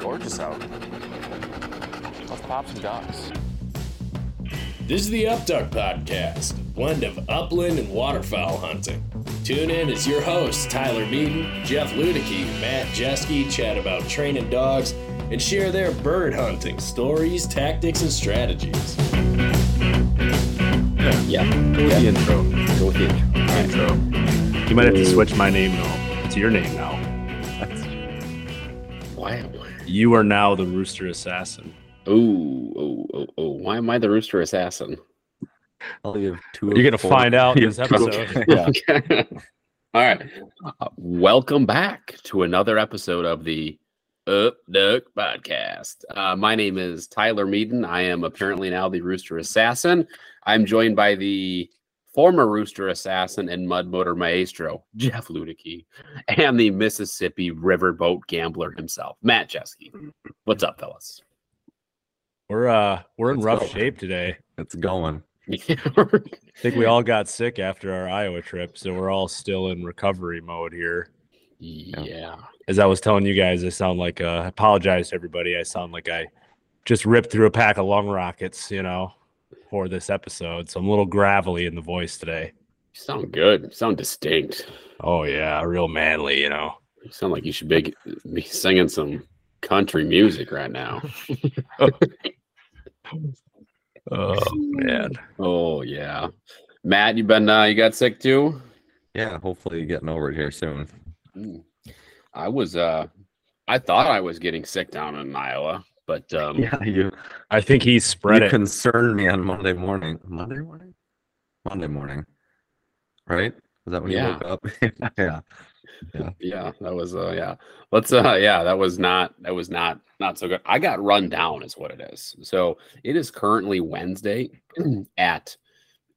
gorgeous out. Let's pop some ducks. This is the Upduck Podcast, a blend of upland and waterfowl hunting. Tune in as your hosts, Tyler Meaden, Jeff Ludicky, Matt Jeske, chat about training dogs and share their bird hunting stories, tactics, and strategies. Yeah. Go with the intro. Go with the intro. Intro. You might have to switch my name though. It's your name now. You are now the Rooster Assassin. Oh, oh, oh, oh. Why am I the rooster assassin? I'll give two. You're gonna four. find out in this Yeah. episode. Yeah. Okay. All right. Uh, welcome back to another episode of the Up Duck Podcast. Uh, my name is Tyler Meaden. I am apparently now the Rooster Assassin. I'm joined by the former Rooster Assassin and Mud Motor Maestro, Jeff Ludicky, and the Mississippi Riverboat Gambler himself, Matt Jeske. What's up, fellas? We're uh we're in Let's rough go. shape today. It's going. I think we all got sick after our Iowa trip, so we're all still in recovery mode here. yeah. As I was telling you guys, I sound like uh, I apologize to everybody. I sound like I just ripped through a pack of lung rockets, you know, for this episode. So I'm a little gravelly in the voice today. You sound good. You sound distinct. Oh yeah, real manly, you know. You sound like you should be, be singing some country music right now. Oh man. Oh yeah, Matt, you been uh, you got sick too? Yeah. Hopefully, getting over it here soon. I was uh, I thought I was getting sick down in Iowa, but um, Yeah. You. I think he spread you it. concerned me on Monday morning. Monday morning. Monday morning. Right? Was that when Yeah. you woke up? yeah. yeah, that was uh, yeah. Let's uh, yeah, that was not that was not not so good. I got run down, is what it is. So it is currently Wednesday at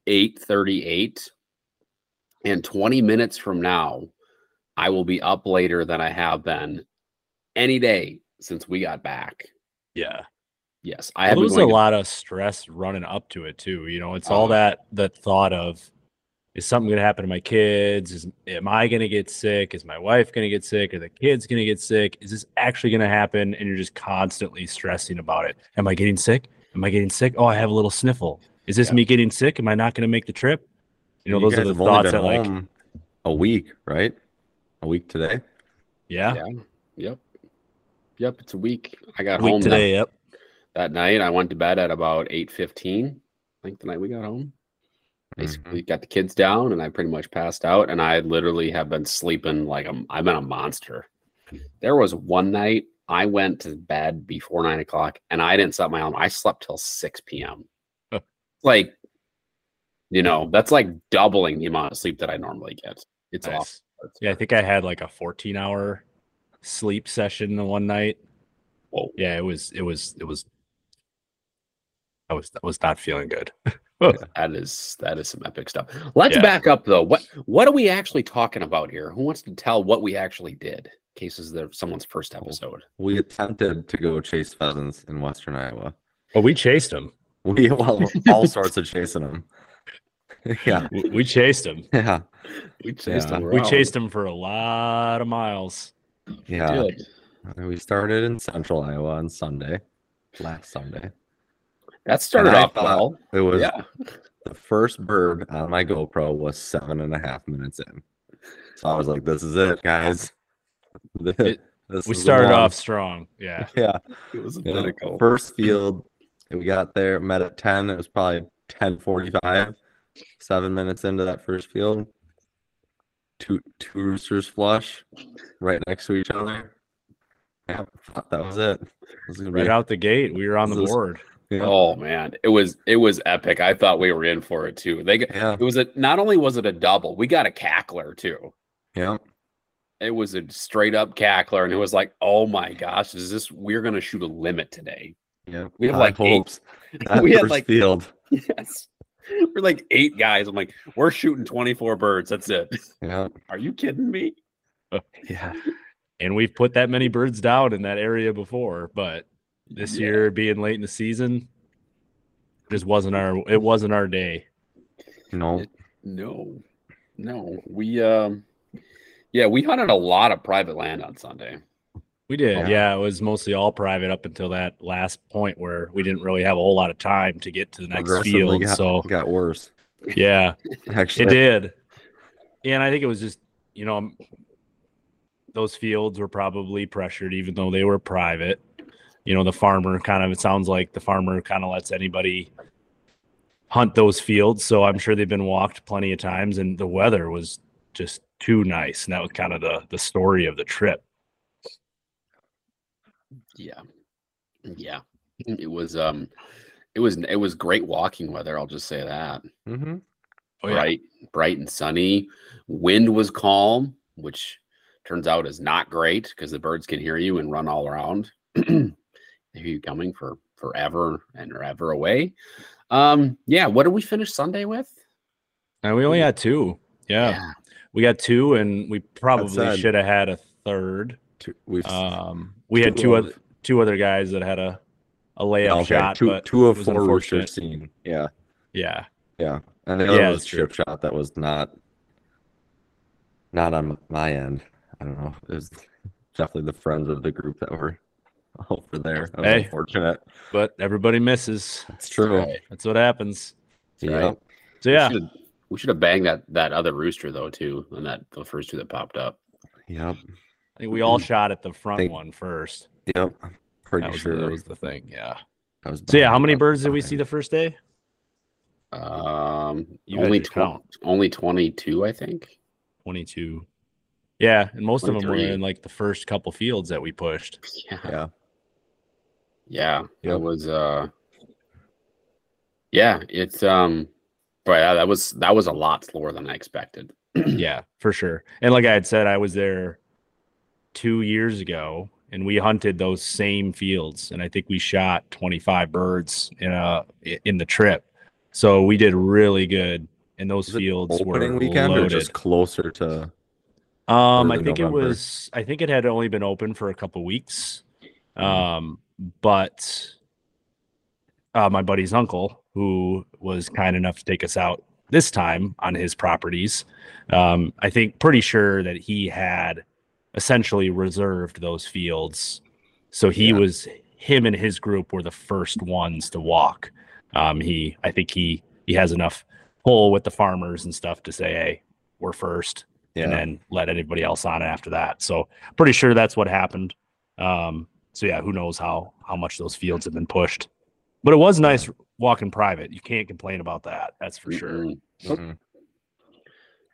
eight thirty eight, and twenty minutes from now, I will be up later than I have been any day since we got back. Yeah. Yes, I was a going to- lot of stress running up to it too. You know, it's all Oh. that that thought of is something going to happen to my kids? Is am I going to get sick? Is my wife going to get sick? Are the kids going to get sick? Is this actually going to happen? And you're just constantly stressing about it. Am I getting sick? Am I getting sick? Oh, I have a little sniffle. Is this Yeah. me getting sick? Am I not going to make the trip? You know, those are the thoughts that like, a week, right? A week today. yeah, Yeah. Yep. Yep. It's a week. I got week home today. Yep. That, that night. I went to bed at about eight fifteen. I think the night we got home. Mm-hmm. Basically, got the kids down, and I pretty much passed out. And I literally have been sleeping like a, I've been a monster. There was one night I went to bed before nine o'clock, and I didn't set my alarm. I slept till six p.m. Huh. like, you know, that's like doubling the amount of sleep that I normally get. It's Nice. awful. Yeah, I think I had like a 14 hour sleep session the one night. Whoa. Yeah, it was it was it was I was I was not feeling good. That is that is some epic stuff. Let's Yeah. back up though. What what are we actually talking about here? Who wants to tell what we actually did? Cases case this is the, someone's first episode. We attempted to go chase pheasants in Western Iowa. Well, we chased them. We well, all sorts of chasing them. yeah. We, we chased them. Yeah. We chased Yeah. him We chased him for a lot of miles. Yeah. Did. We started in Central Iowa on Sunday, last Sunday. That started off well. It was Yeah. the first bird on my GoPro was seven and a half minutes in. So I was like, this is it, guys. It- this We is started off strong. Yeah. Yeah. It was a you know, pinnacle. First field, we got there, met at 10. It was probably 1045, seven minutes into that first field. Two two roosters flush right next to each other. Yeah, thought that was it. It was Right be out the gate, we were on the This is- board. yeah. Oh man, it was it was epic. I thought we were in for it too. They got, yeah, it was a not only was it a double, we got a cackler too. yeah. It was a straight up cackler, and it was like, oh my gosh, is this? We're gonna shoot a limit today. Yeah, We have high like eight- hopes. We had like field. yes, we're like eight guys. I'm like, we're shooting 24 birds. That's it. Yeah, Are you kidding me? yeah. And we've put that many birds down in that area before, but this Yeah. year being late in the season just wasn't our it wasn't our day. No, It- No, no. We um, yeah, we hunted a lot of private land on Sunday. We did. Yeah. Yeah. it was mostly all private up until that last point where we didn't really have a whole lot of time to get to the next field. got, So got worse. yeah, Actually, it did. Yeah, and I think it was just you know those fields were probably pressured even though they were private. You know, the farmer kind of it sounds like the farmer kind of lets anybody hunt those fields. So I'm sure they've been walked plenty of times and the weather was just too nice. And that was kind of the the story of the trip. Yeah. Yeah. It was um it was it was great walking weather, I'll just say that. hmm Oh, yeah. bright, bright and sunny. Wind was calm, which turns out is not great because the birds can hear you and run all around. they hear you coming for forever and ever away. Um, yeah, what did we finish Sunday with? And we only had two. Yeah. We got two and we probably should have had a third. Two, we've Um, we had Two two of- other two other guys that had a a layup okay, shot, two, but two of four unfortunate. roosters seen. Yeah, Yeah, yeah, and the Yeah, was that's true. chip shot that was not not on my end. I don't know. It was definitely the friends of the group that were over there. That was Hey. unfortunate. but everybody misses. That's true. Right. That's what happens. That's Yeah. right. So We yeah, should've- We should have banged that that other rooster though too, and that the first two that popped up. Yep. I think we all mm-hmm. shot at the front Think- one first. Yep. I'm pretty That was, sure that was the thing. Yeah. I was. So yeah, how many birds did we see the first day? Um, You only to tw- count. only twenty two, I think. Twenty two. Yeah, and most of them were in like the first couple fields that we pushed. Yeah, Yeah. yeah, it Yep. was. Uh, yeah, it's um, but yeah, that was that was a lot slower than I expected. yeah, for sure. And like I had said, I was there two years ago and we hunted those same fields. And I think we shot 25 birds in a in the trip. So we did really good. And those Was fields were Opening weekend or just closer to? Um, I think November? it was. I think it had only been open for a couple weeks. Mhm. Um, but uh, my buddy's uncle, who was kind enough to take us out this time on his properties, um, I think pretty sure that he had essentially reserved those fields. So he Yeah. was him and his group were the first ones to walk. Um, he, I think he he has enough pull with the farmers and stuff to say, hey, we're first Yeah. and then let anybody else on after that. So pretty sure that's what happened. Um, so yeah, who knows how how much those fields have been pushed. But it was nice walking private. You can't complain about that. That's for sure. Mm-mm. Mhm.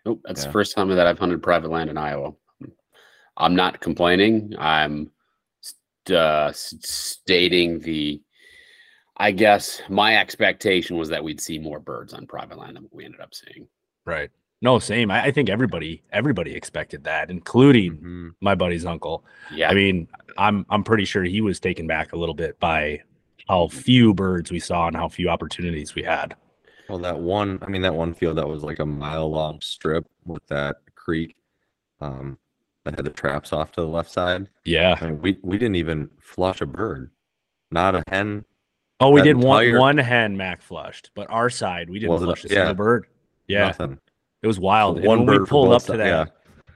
Nope, that's Yeah. the first time that I've hunted private land in Iowa. I'm not complaining. I'm st- uh, s- stating the. I guess my expectation was that we'd see more birds on private land than we ended up seeing. Right. No, same. I, I think everybody everybody expected that, including Mhm. my buddy's uncle. Yeah, I mean, I'm I'm pretty sure he was taken back a little bit by how few birds we saw and how few opportunities we had. Well, that one, I mean, that one field that was like a mile long strip with that creek um, that had the traps off to the left side. Yeah. I mean, we, we didn't even flush a bird, not a hen. Oh, we did one entire- one hen Mac flushed, but our side we didn't Was it- flush a single bird. Yeah, Nothing. it was wild. And One when we bird for pulled up to that, yeah.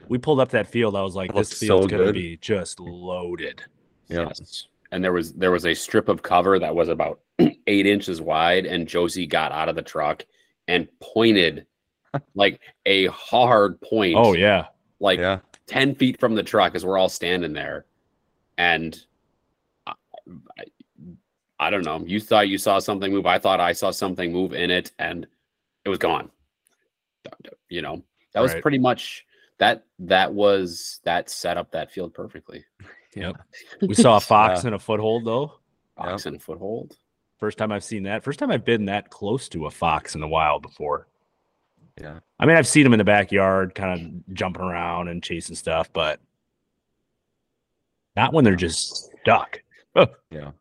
we pulled up that field. I was like, this looked field's so gonna good. be just loaded. Yeah. Yes. And there was there was a strip of cover that was about eight inches wide, and Josie got out of the truck and pointed like a hard point. Oh yeah, like yeah. 10 feet from the truck as we're all standing there. And I, I, I don't know. You thought you saw something move. I thought I saw something move in it, and it was gone. You know, that was Right. pretty much that. That was that set up that field perfectly. yep. We saw a uh, fox Yeah. in a foothold though. Fox in a foothold. First time I've seen that. First time I've been that close to a fox in the wild before. Yeah. I mean, I've seen them in the backyard, kind of jumping around and chasing stuff, but not when they're just stuck. Yeah.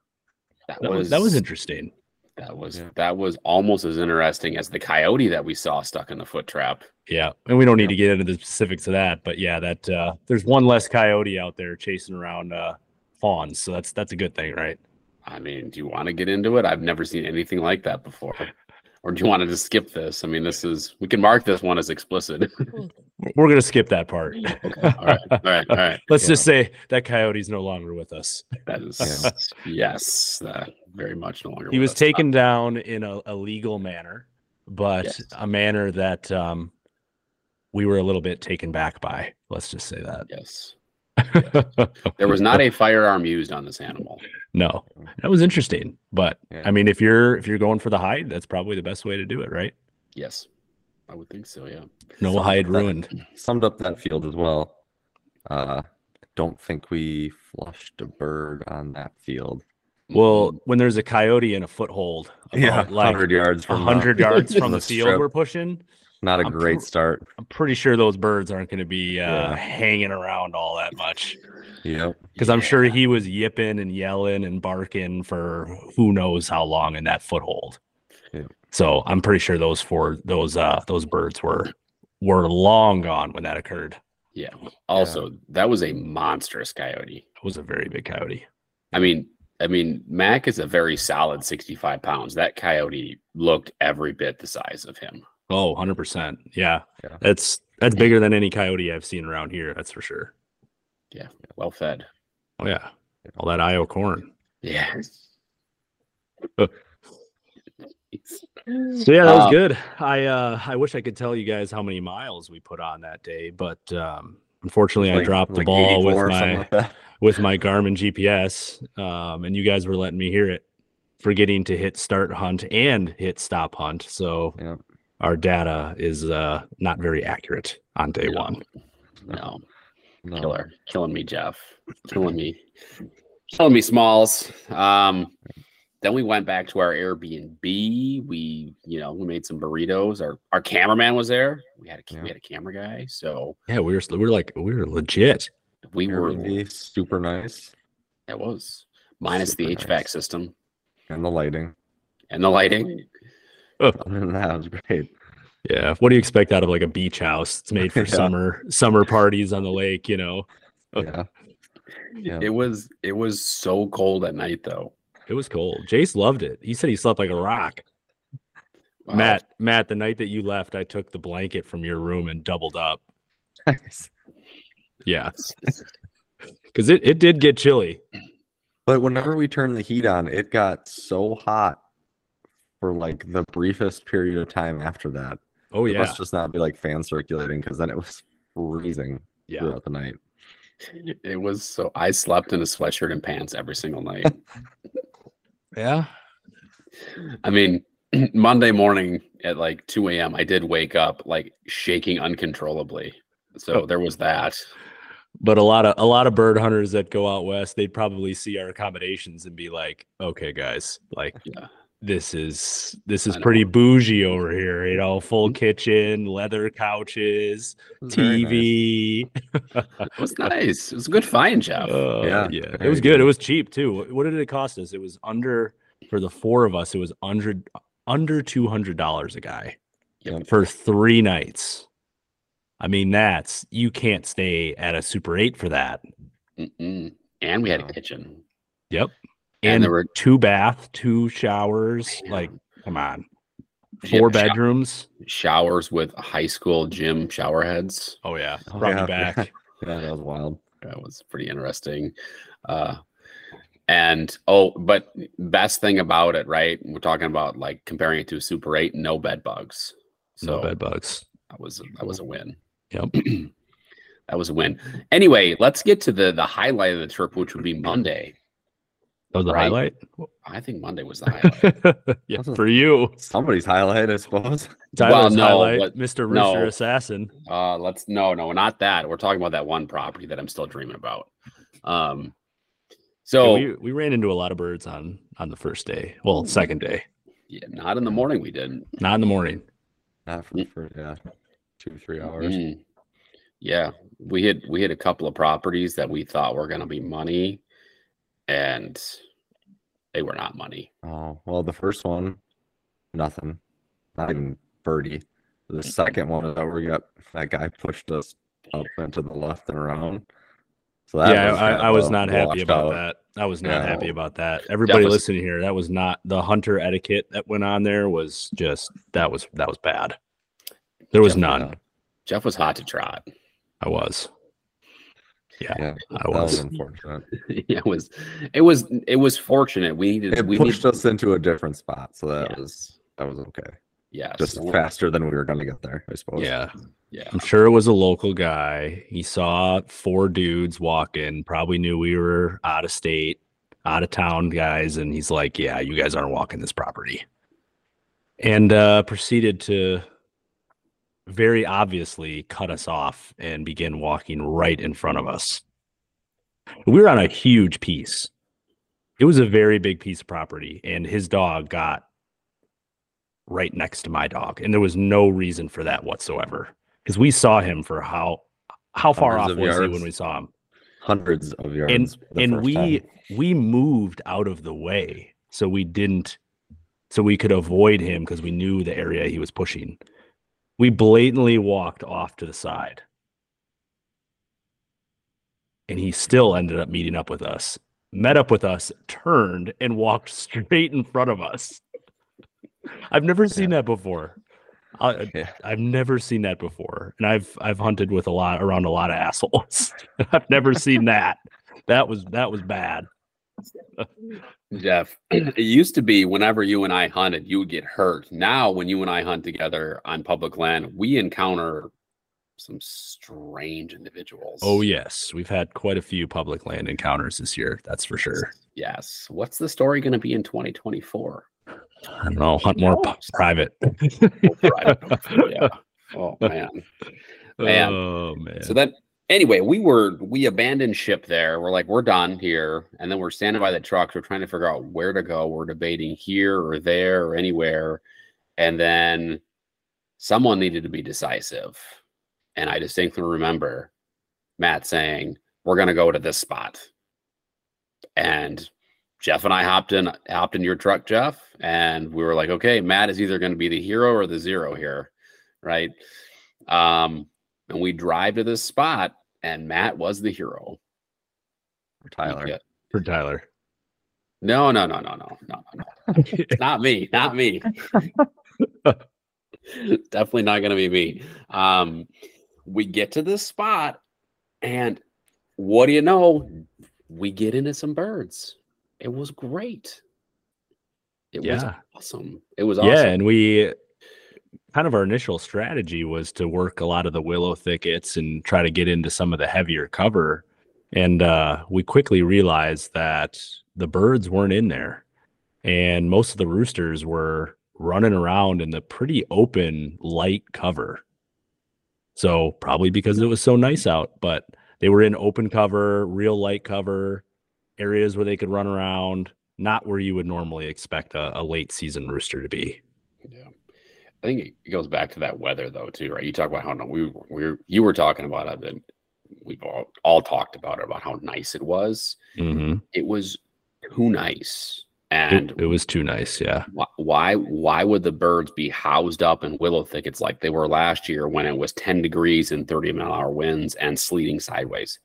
That, That was, was that was interesting. That was Yeah. that was almost as interesting as the coyote that we saw stuck in the foot trap. Yeah, and we don't need to get into the specifics of that, but yeah, that uh, there's one less coyote out there chasing around uh, fawns, so that's that's a good thing, right? I mean, do you want to get into it? I've never seen anything like that before. Or do you want to just skip this? I mean, this is we can mark this one as explicit. We're gonna skip that part. all right, all right, all right. Let's just say that coyote's no longer with us. That is yes, that very much no longer. He with was us. taken down in a, a legal manner, but Yes. a manner that um, we were a little bit taken back by. Let's just say that. Yes, that. there was not a firearm used on this animal. no, that was interesting. But Yeah. I mean, if you're if you're going for the hide, that's probably the best way to do it, right? Yes, I would think so. Yeah. No Some hide of that- ruined. Summed up that field as well. Uh, don't think we flushed a bird on that field. Well, when there's a coyote in a foothold, Yeah, like hundred yards from the- hundred yards from the the field strip. we're pushing, Not a I'm great pr- start. I'm pretty sure those birds aren't going to be uh, Yeah. hanging around all that much. Yep. Because I'm sure he was yipping and yelling and barking for who knows how long in that foothold. Yeah. So I'm pretty sure those four those uh those birds were were long gone when that occurred. Yeah. Also, that was a monstrous coyote. It was a very big coyote. I mean, I mean, Mac is a very solid 65 pounds. That coyote looked every bit the size of him. Oh, 100%. Yeah. Yeah. That's that's bigger than any coyote I've seen around here, that's for sure. Yeah. Well fed. Oh yeah. All that IO corn. Yeah. So yeah, that was Uh, good. I uh I wish I could tell you guys how many miles we put on that day, but um unfortunately I dropped the like ball with my like with my Garmin GPS. Um and you guys were letting me hear it, forgetting to hit start hunt and hit stop hunt. So Yeah. Our data is uh not very accurate on day No. one. No, No. killer. Killing me, Jeff. Killing me. Killing me, Smalls. Um, then we went back to our Airbnb. We, you know, we made some burritos. Our our cameraman was there. We had a Yeah. we had a camera guy. So Yeah, we were we were like we were legit. we were super nice. it was minus the HVAC nice. system And the lighting. and the lighting. Other than that, it was great. Yeah. What do you expect out of like a beach house? It's made for Yeah. summer summer parties on the lake, you know. Yeah. Yeah. It was it was so cold at night though. It was cold. Jace loved it. He said he slept like a rock. Wow. Matt, Matt, the night that you left, I took the blanket from your room and doubled up. Nice. Yeah. Because it, it did get chilly. But whenever we turned the heat on, it got so hot for like the briefest period of time after that. Oh It yeah. must just not be like fan circulating because then it was freezing Yeah. throughout the night. It was so I slept in a sweatshirt and pants every single night. Yeah. I mean, Monday morning at like 2 a.m., I did wake up like shaking uncontrollably. So Oh. there was that. But a lot of a lot of bird hunters that go out west, they'd probably see our accommodations and be like, okay, guys, like Yeah. This is this is pretty bougie over here, you know, full kitchen, leather couches, It was very nice. TV. It was nice. It was a good find, Jeff. Uh, Yeah, yeah, it was good. good. It was cheap too. What did it cost us? It was under for the four of us. It was under under two hundred dollars a guy Yep. for three nights. I mean, that's you can't stay at a Super Eight for that. Mm-mm. And we had a kitchen. Yep, And, and, there were two bath, two showers. Man. Like, come on, four shou- bedrooms. showers with high school gym shower heads. Oh yeah, Oh, brought yeah, me back. Yeah, that was wild. That was pretty interesting. Uh, and oh, but best thing about it, right? We're talking about like comparing it to a Super 8, no bed bugs. So no bed bugs. that was that was a win. Yep. that was a win. Anyway, let's get to the the highlight of the trip, which would be Monday. That was the Right. highlight. I think Monday was the highlight. yeah, Wasn't- for you, Somebody's highlight, I suppose. Tyler's no, highlight, but- Mr. no. Rooster Assassin. uh, let's no, no, not that. We're talking about that one property that I'm still dreaming about. Um, Yeah, so we we ran into a lot of birds on on the first day. Well, second day, yeah, not in the morning. We didn't. not in the morning. Not for, for yeah, two, three hours. Mm. Yeah, we had we had a couple of properties that we thought were going to be money, and they were not money. Oh, well, the first one, nothing. Not even birdie. The second one is that we got that guy pushed us up and to the left and around. So that yeah, was I, I was not happy about washout. that. I was not Yeah. happy about that. Everybody was- listening here, that was not the hunter etiquette that went on there was just that was that was bad. There was Definitely none. Uh, Jeff was hot to trot. I was. Yeah, I that was was. yeah, unfortunate. it was it was it was fortunate. We needed It we pushed needed, us into a different spot, so that Yeah. was that was okay. Yeah, Just faster than we were going to get there, I suppose. Yeah. yeah. I'm sure it was a local guy. He saw four dudes walking. probably knew we were out of state, out of town guys, and he's like, "Yeah, you guys aren't walking this property," and uh, proceeded to very obviously cut us off and begin walking right in front of us. We were on a huge piece. It was a very big piece of property, and his dog got right next to my dog, and there was no reason for that whatsoever because we saw him for how how far Hundreds off of was he when we saw him Hundreds of yards. and and we time. we moved out of the way so we didn't so we could avoid him because we knew the area he was pushing we blatantly walked off to the side and he still ended up meeting up with us met up with us turned and walked straight in front of us i've never seen that before I, Yeah. I've never seen that before, and I've I've hunted with a lot around a lot of assholes. I've never seen that. That was that was bad. Jeff, it used to be whenever you and I hunted, you would get hurt. Now, when you and I hunt together on public land, we encounter some strange individuals. Oh yes, we've had quite a few public land encounters this year. That's for sure. yes. What's the story going to be in 2024? I don't know. Hunt more private. Private. yeah. Oh man. Man. Oh man. So then, anyway, we were we abandoned ship there. We're like, we're done here, and then we're standing by the trucks. We're trying to figure out where to go. We're debating here or there or anywhere, and then someone needed to be decisive. And I distinctly remember Matt saying, "We're going to go to this spot," and Jeff and I hopped in hopped in your truck, Jeff, and we were like, "Okay, Matt is either going to be the hero or the zero here, right?" Um, and we drive to this spot, and Matt was the hero. Tyler. For Tyler. No, no, no, no, no, no, no, no. not me, not me. Definitely not gonna be me. Um, we get to this spot, and what do you know? We get into some birds. It was great. It was awesome. It was awesome. Yeah, and we kind of our initial strategy was to work a lot of the willow thickets and try to get into some of the heavier cover. And uh, we quickly realized that the birds weren't in there, and most of the roosters were running around in the pretty open, light cover. So probably because it was so nice out, but they were in open cover, real light cover, areas where they could run around, not where you would normally expect a, a late season rooster to be. Yeah. I think it goes back to that weather though too, right? You talk about how no, we we were you were talking about it and we've all, all talked about it about how nice it was. Mm-hmm. It was too nice. It, And it was too nice. Yeah. wh- why why would the birds be housed up in willow thickets like they were last year when it was 10 degrees and 30 mile an hour winds and sleeting sideways?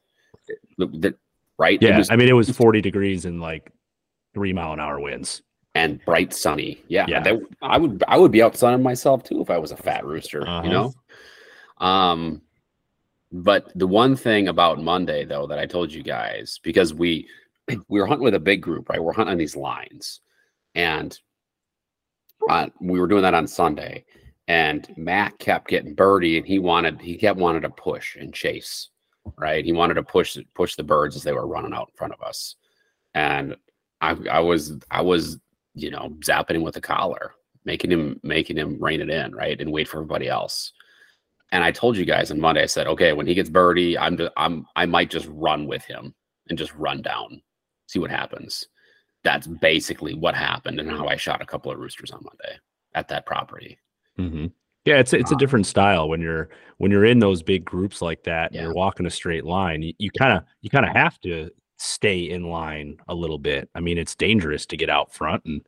The- the- right? Yeah. was- I mean, it was 40 degrees and like three mile an hour winds. And bright sunny. Yeah, Yeah. that- I would I would be out sunning myself too if I was a fat rooster, Uh-huh. you know. Um, but the one thing about Monday though that I told you guys because we we were hunting with a big group, right? We're hunting on these lines, and uh, we were doing that on Sunday, and Mac kept getting birdie, and he wanted he kept wanting to push and chase, right? He wanted to push push the birds as they were running out in front of us, and I I was I was you know zapping him with a collar, making him making him rein it in, right, and wait for everybody else. And I told you guys on Monday, I said, okay, when he gets birdie, I'm just, I'm I might just run with him and just run down, see what happens. That's basically what happened and how I shot a couple of roosters on Monday at that property. Mm-hmm. Yeah, it's it's a different style when you're when you're in those big groups like that. And Yeah. You're walking a straight line. You kind of you kind of have to stay in line a little bit. I mean, it's dangerous to get out front and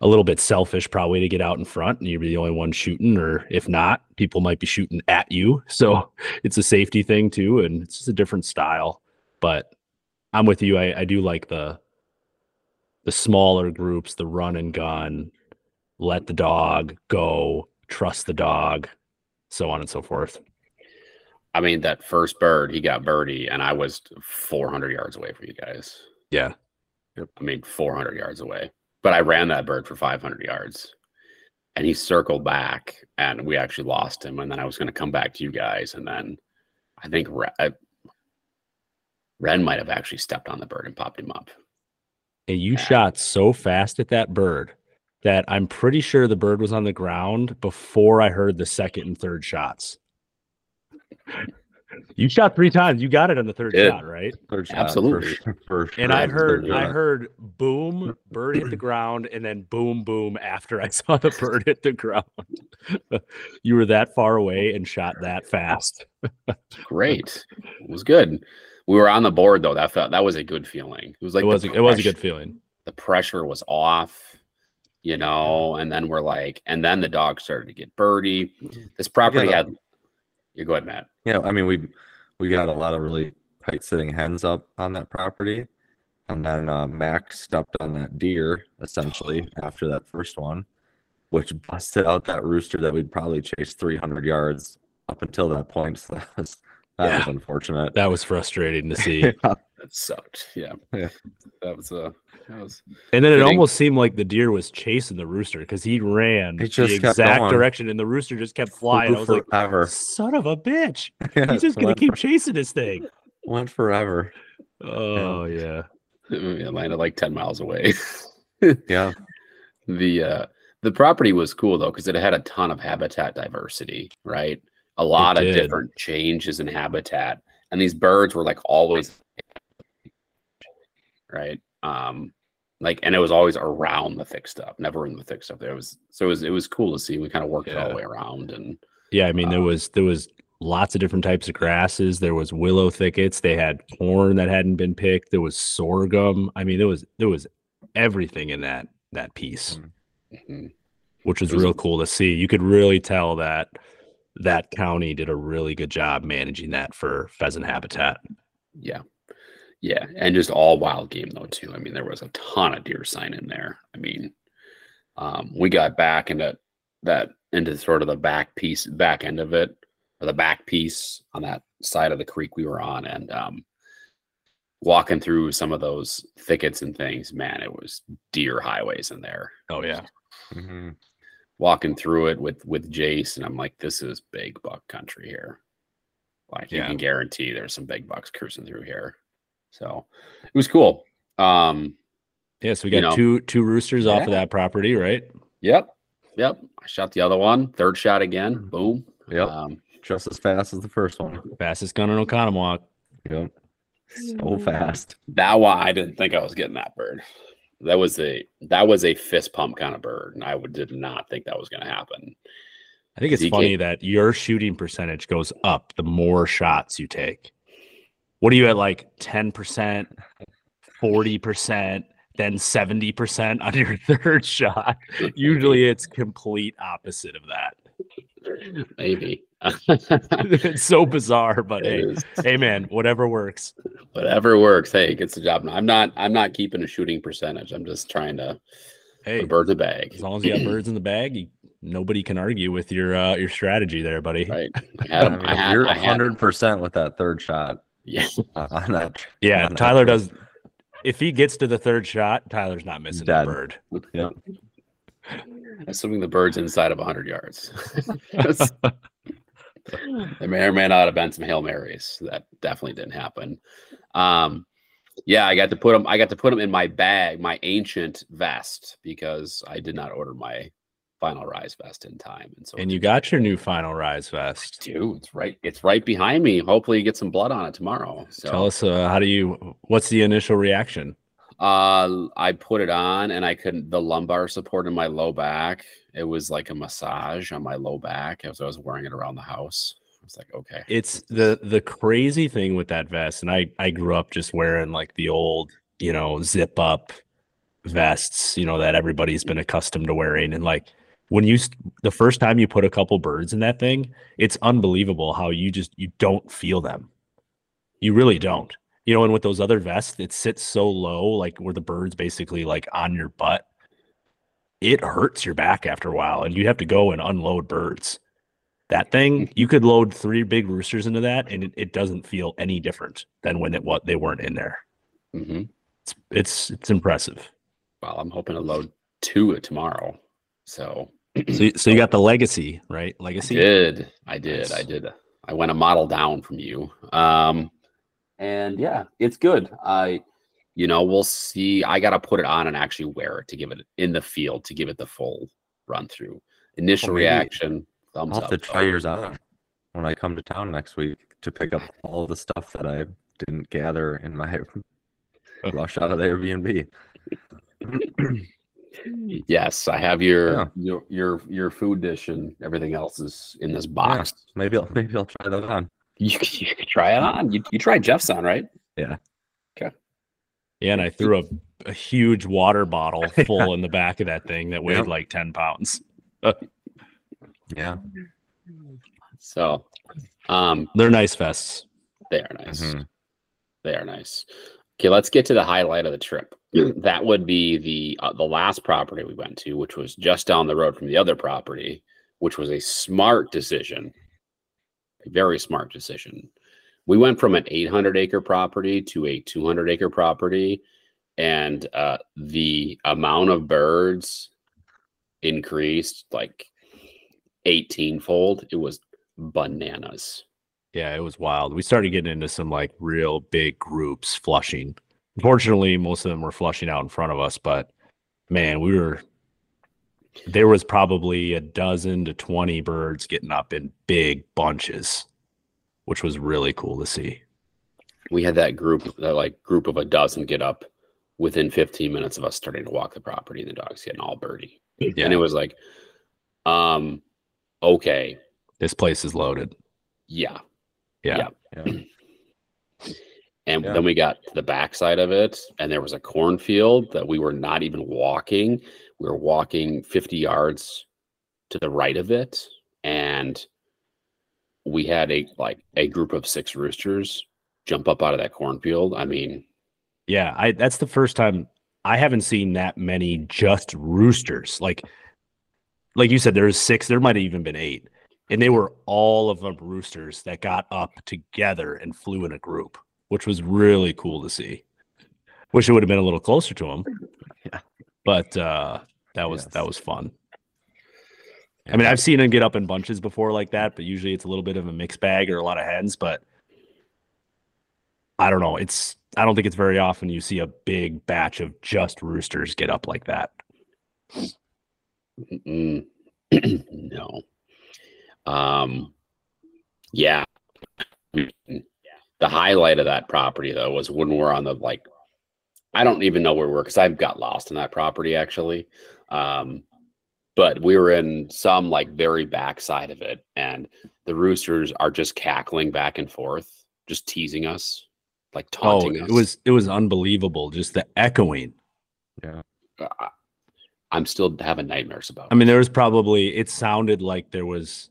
a little bit selfish probably to get out in front and you'll be the only one shooting, or if not, people might be shooting at you. So it's a safety thing too, and it's just a different style. but I'm with you. I, I do like the the smaller groups, the run and gun, let the dog go, trust the dog, so on and so forth. I mean, that first bird, he got birdie, and I was 400 yards away from you guys. Yeah. I mean, 400 yards away. But I ran that bird for 500 yards, and he circled back, and we actually lost him. And then I was going to come back to you guys, and then I think Re- Ren might have actually stepped on the bird and popped him up. And you shot so fast at that bird that I'm pretty sure the bird was on the ground before I heard the second and third shots. You shot three times. You got it on the third Did. shot, right? Third shot, Absolutely. For, for sure. And I heard I heard boom, bird hit the ground, and then boom, boom after I saw the bird hit the ground. you were that far away and shot that fast. Great. it was good. We were on the board though. That felt that was a good feeling. It was like it was a- it was a good feeling. the pressure was off, you know, and then we're like, and then the dog started to get birdie. This property Yeah. had you go ahead, Matt. Yeah, I mean we we got a lot of really tight sitting hens up on that property, and then uh, Mac stepped on that deer essentially after that first one, which busted out that rooster that we'd probably chased 300 yards up until that point. So that was that was unfortunate. That was frustrating to see. That sucked. Yeah. Yeah. That was uh that was And then it Fitting. almost seemed like the deer was chasing the rooster because he ran He the just kept exact direction and the rooster just kept flying. I was like, forever. son of a bitch. Yeah, He's just gonna keep for- chasing this thing. went forever. Oh yeah. it landed like 10 miles away. Yeah, the uh the property was cool though because it had a ton of habitat diversity right a lot of did. different changes in habitat and these birds were like always right um like and it was always around the thick stuff never in the thick stuff there was so it was it was cool to see we kind of worked it all the way around and Yeah, I mean there Uh, was there was lots of different types of grasses. There was willow thickets. They had corn that hadn't been picked. There was sorghum. I mean, there was there was everything in that that piece, mhm. which was was real cool to see. You could really tell that that county did a really good job managing that for pheasant habitat. yeah yeah and just all wild game though too. I mean there was a ton of deer sign in there. I mean um we got back into that into sort of the back piece back end of it or the back piece on that side of the creek we were on and um walking through some of those thickets and things man it was deer highways in there. Oh yeah. Mhm. walking through it with with jace and i'm like this is big buck country here. Like you can guarantee there's some big bucks cruising through here so it was cool um Yeah, so we You got know. two two roosters off of that property, right? Yep. Yep. I shot the other one. Third shot again. Boom. Yep, Um, just as fast as the first one. Fastest gun in Oconomowoc. Yep, so fast. that one, I didn't think I was getting that bird. That was a that was a fist pump kind of bird, and I would, did not think that was going to happen. I think it's DK. funny that your shooting percentage goes up the more shots you take. What are you at like 10%, 40%, then 70% on your third shot? Usually it's complete opposite of that. maybe. it's so bizarre, but It hey, is. hey man, whatever works. Whatever works. Hey, gets the job. done. I'm not. I'm not keeping a shooting percentage. I'm just trying to Hey, put birds in the bag. as long as you got birds in the bag, you, nobody can argue with your uh, your strategy there, buddy. Right. I I mean, I had- you're hundred percent with that third shot Yeah. uh, on that. Yeah, on that Tyler trip. does. If he gets to the third shot, Tyler's not missing a Dead. bird. Yep. Assuming the bird's inside of 100 yards. there may or may not have been some hail marys. That definitely didn't happen. Um, yeah, I got to put them. I got to put them in my bag, my ancient vest, because I did not order my final rise vest in time. And so, And you got your new final rise vest. dude, it's right. It's right behind me. Hopefully, you get some blood on it tomorrow. So, Tell us uh, how do you? What's the initial reaction? Uh, I put it on and I couldn't. The lumbar support in my low back. It was like a massage on my low back as I was wearing it around the house. I was like, okay, It's the the crazy thing with that vest, and I I grew up just wearing like the old you know zip up vests, you know that everybody's been accustomed to wearing, and like when you the first time you put a couple birds in that thing, it's unbelievable how you just you don't feel them. You really don't. you know, and with those other vests, it sits so low, like where the bird's basically like on your butt. It hurts your back after a while, and you have to go and unload birds. That thing, you could load three big roosters into that, and it, it doesn't feel any different than when it what they weren't in there. hmm It's it's it's impressive. Well, I'm hoping to load two tomorrow. So So you- so you got the legacy, right? I Legacy. did. I did. I did. I went a model down from you. Um, and yeah, it's good. I, you know, we'll see. I got to put it on and actually wear it to give it in the field to give it the full run through. Initial Well, maybe reaction, thumbs up. I'll have to try yours on when I come to town next week to pick up all the stuff that I didn't gather in my rush out of the Airbnb. Yes, I have your Yeah. your your your food dish and everything else is in this Yeah, box. maybe I'll maybe I'll try that on. You, you could try it on. You, you tried Jeff's on, right? Yeah, Okay. Yeah, and I threw a, a huge water bottle full in the back of that thing that weighed Yep. like 10 pounds. Yeah. So, um, They're nice vests. they are nice. Mhm. They are nice. Okay, let's get to the highlight of the trip. That would be the uh, the last property we went to, which was just down the road from the other property, which was a smart decision, a very smart decision. We went from an 800 acre property to a 200 acre property, and uh, the amount of birds increased like 18 fold. It was bananas. Yeah, it was wild. We started getting into some like real big groups flushing. Unfortunately, most of them were flushing out in front of us, but man, we were there was probably a dozen to 20 birds getting up in big bunches, which was really cool to see. we had that group that like group of a dozen get up within 15 minutes of us starting to walk the property and the dogs getting all birdie Yeah, and it was like um okay this place is loaded. yeah Yeah. Yeah. And Yeah. then we got to the backside of it and there was a cornfield that we were not even walking we were walking 50 yards to the right of it and we had a like a group of six roosters jump up out of that cornfield i mean Yeah, I that's the first time I haven't seen that many just roosters. Like like you said, there's six, there might have even been eight. And they were all of them roosters that got up together and flew in a group, which was really cool to see. Wish it would have been a little closer to him. Yeah. But uh that was Yes. that was fun. I mean, I've seen them get up in bunches before like that, but usually it's a little bit of a mixed bag or a lot of hens, but I don't know. It's I don't think it's very often you see a big batch of just roosters get up like that. No. Um, yeah. The highlight of that property though was when we're on the like, I don't even know where we were because I've got lost in that property actually. Um, but we were in some like very backside of it, and the roosters are just cackling back and forth, just teasing us, like Oh, taunting us. it was it was unbelievable. Just the echoing. I- I'm still having nightmares about. It. I mean, there was probably it sounded like there was.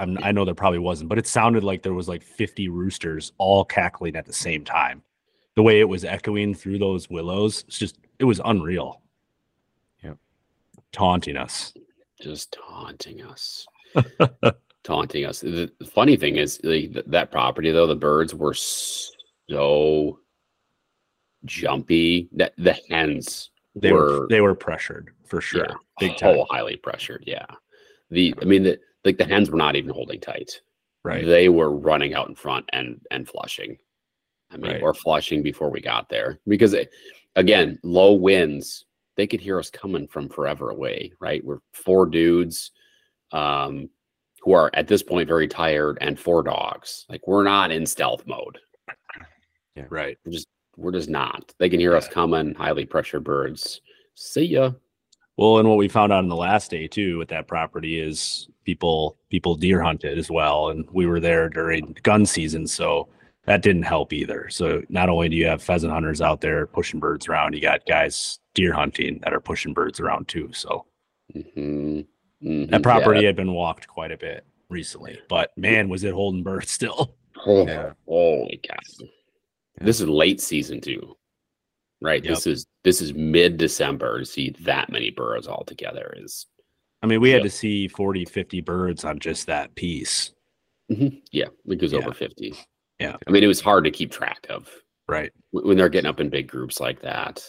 I'm, I know there probably wasn't, but it sounded like there was like 50 roosters all cackling at the same time. The way it was echoing through those willows, it's just it was unreal. Yep. taunting us. just taunting us taunting us the funny thing is the, that property though the birds were so jumpy that the hens They were, were they were pressured for sure, yeah, big time. oh, highly pressured yeah the i mean the like the hens were not even holding tight. Right. they were running out in front and and flushing. I mean Right. or flushing before we got there. Because it, again low winds they could hear us coming from forever away right? We're four dudes um who are at this point very tired and four dogs. Like we're not in stealth mode. Right. we're just we're just not. They can hear us coming highly pressured birds. See ya. Well, and what we found out in the last day too with that property is people people deer hunted as well, and we were there during gun season, so that didn't help either. So not only do you have pheasant hunters out there pushing birds around, you got guys deer hunting that are pushing birds around too. So Mhm. Mhm. that Yeah. property had been walked quite a bit recently, but man, was it holding birds still. Oh, Yeah. holy cow this is late season too, right? This is this is mid December to see that many birds all together is I mean, we had Yep. to see 40, 50 birds on just that piece. yeah, it was Yeah. over fifty. Yeah. I mean it was hard to keep track of Right. when they're getting up in big groups like that.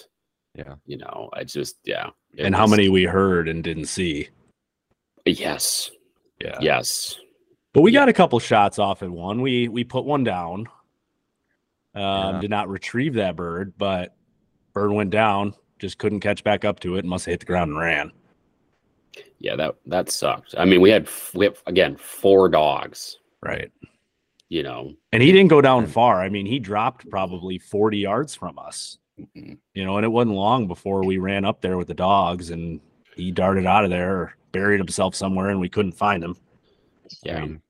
Yeah. You know, I just yeah. it and how many we heard and didn't see. Yes, Yeah. yes, But we got a couple shots off at one. We we put one down. Um, Yeah. did not retrieve that bird, but bird went down, just couldn't catch back up to it, must have hit the ground and ran. Yeah. That that sucked. I mean, we had f- we have, again four dogs. Right. You know, And he didn't go down far. I mean, he dropped probably 40 yards from us. Mhm. You know, and it wasn't long before we ran up there with the dogs and he darted out of there, or buried himself somewhere, and we couldn't find him. yeah. I mean,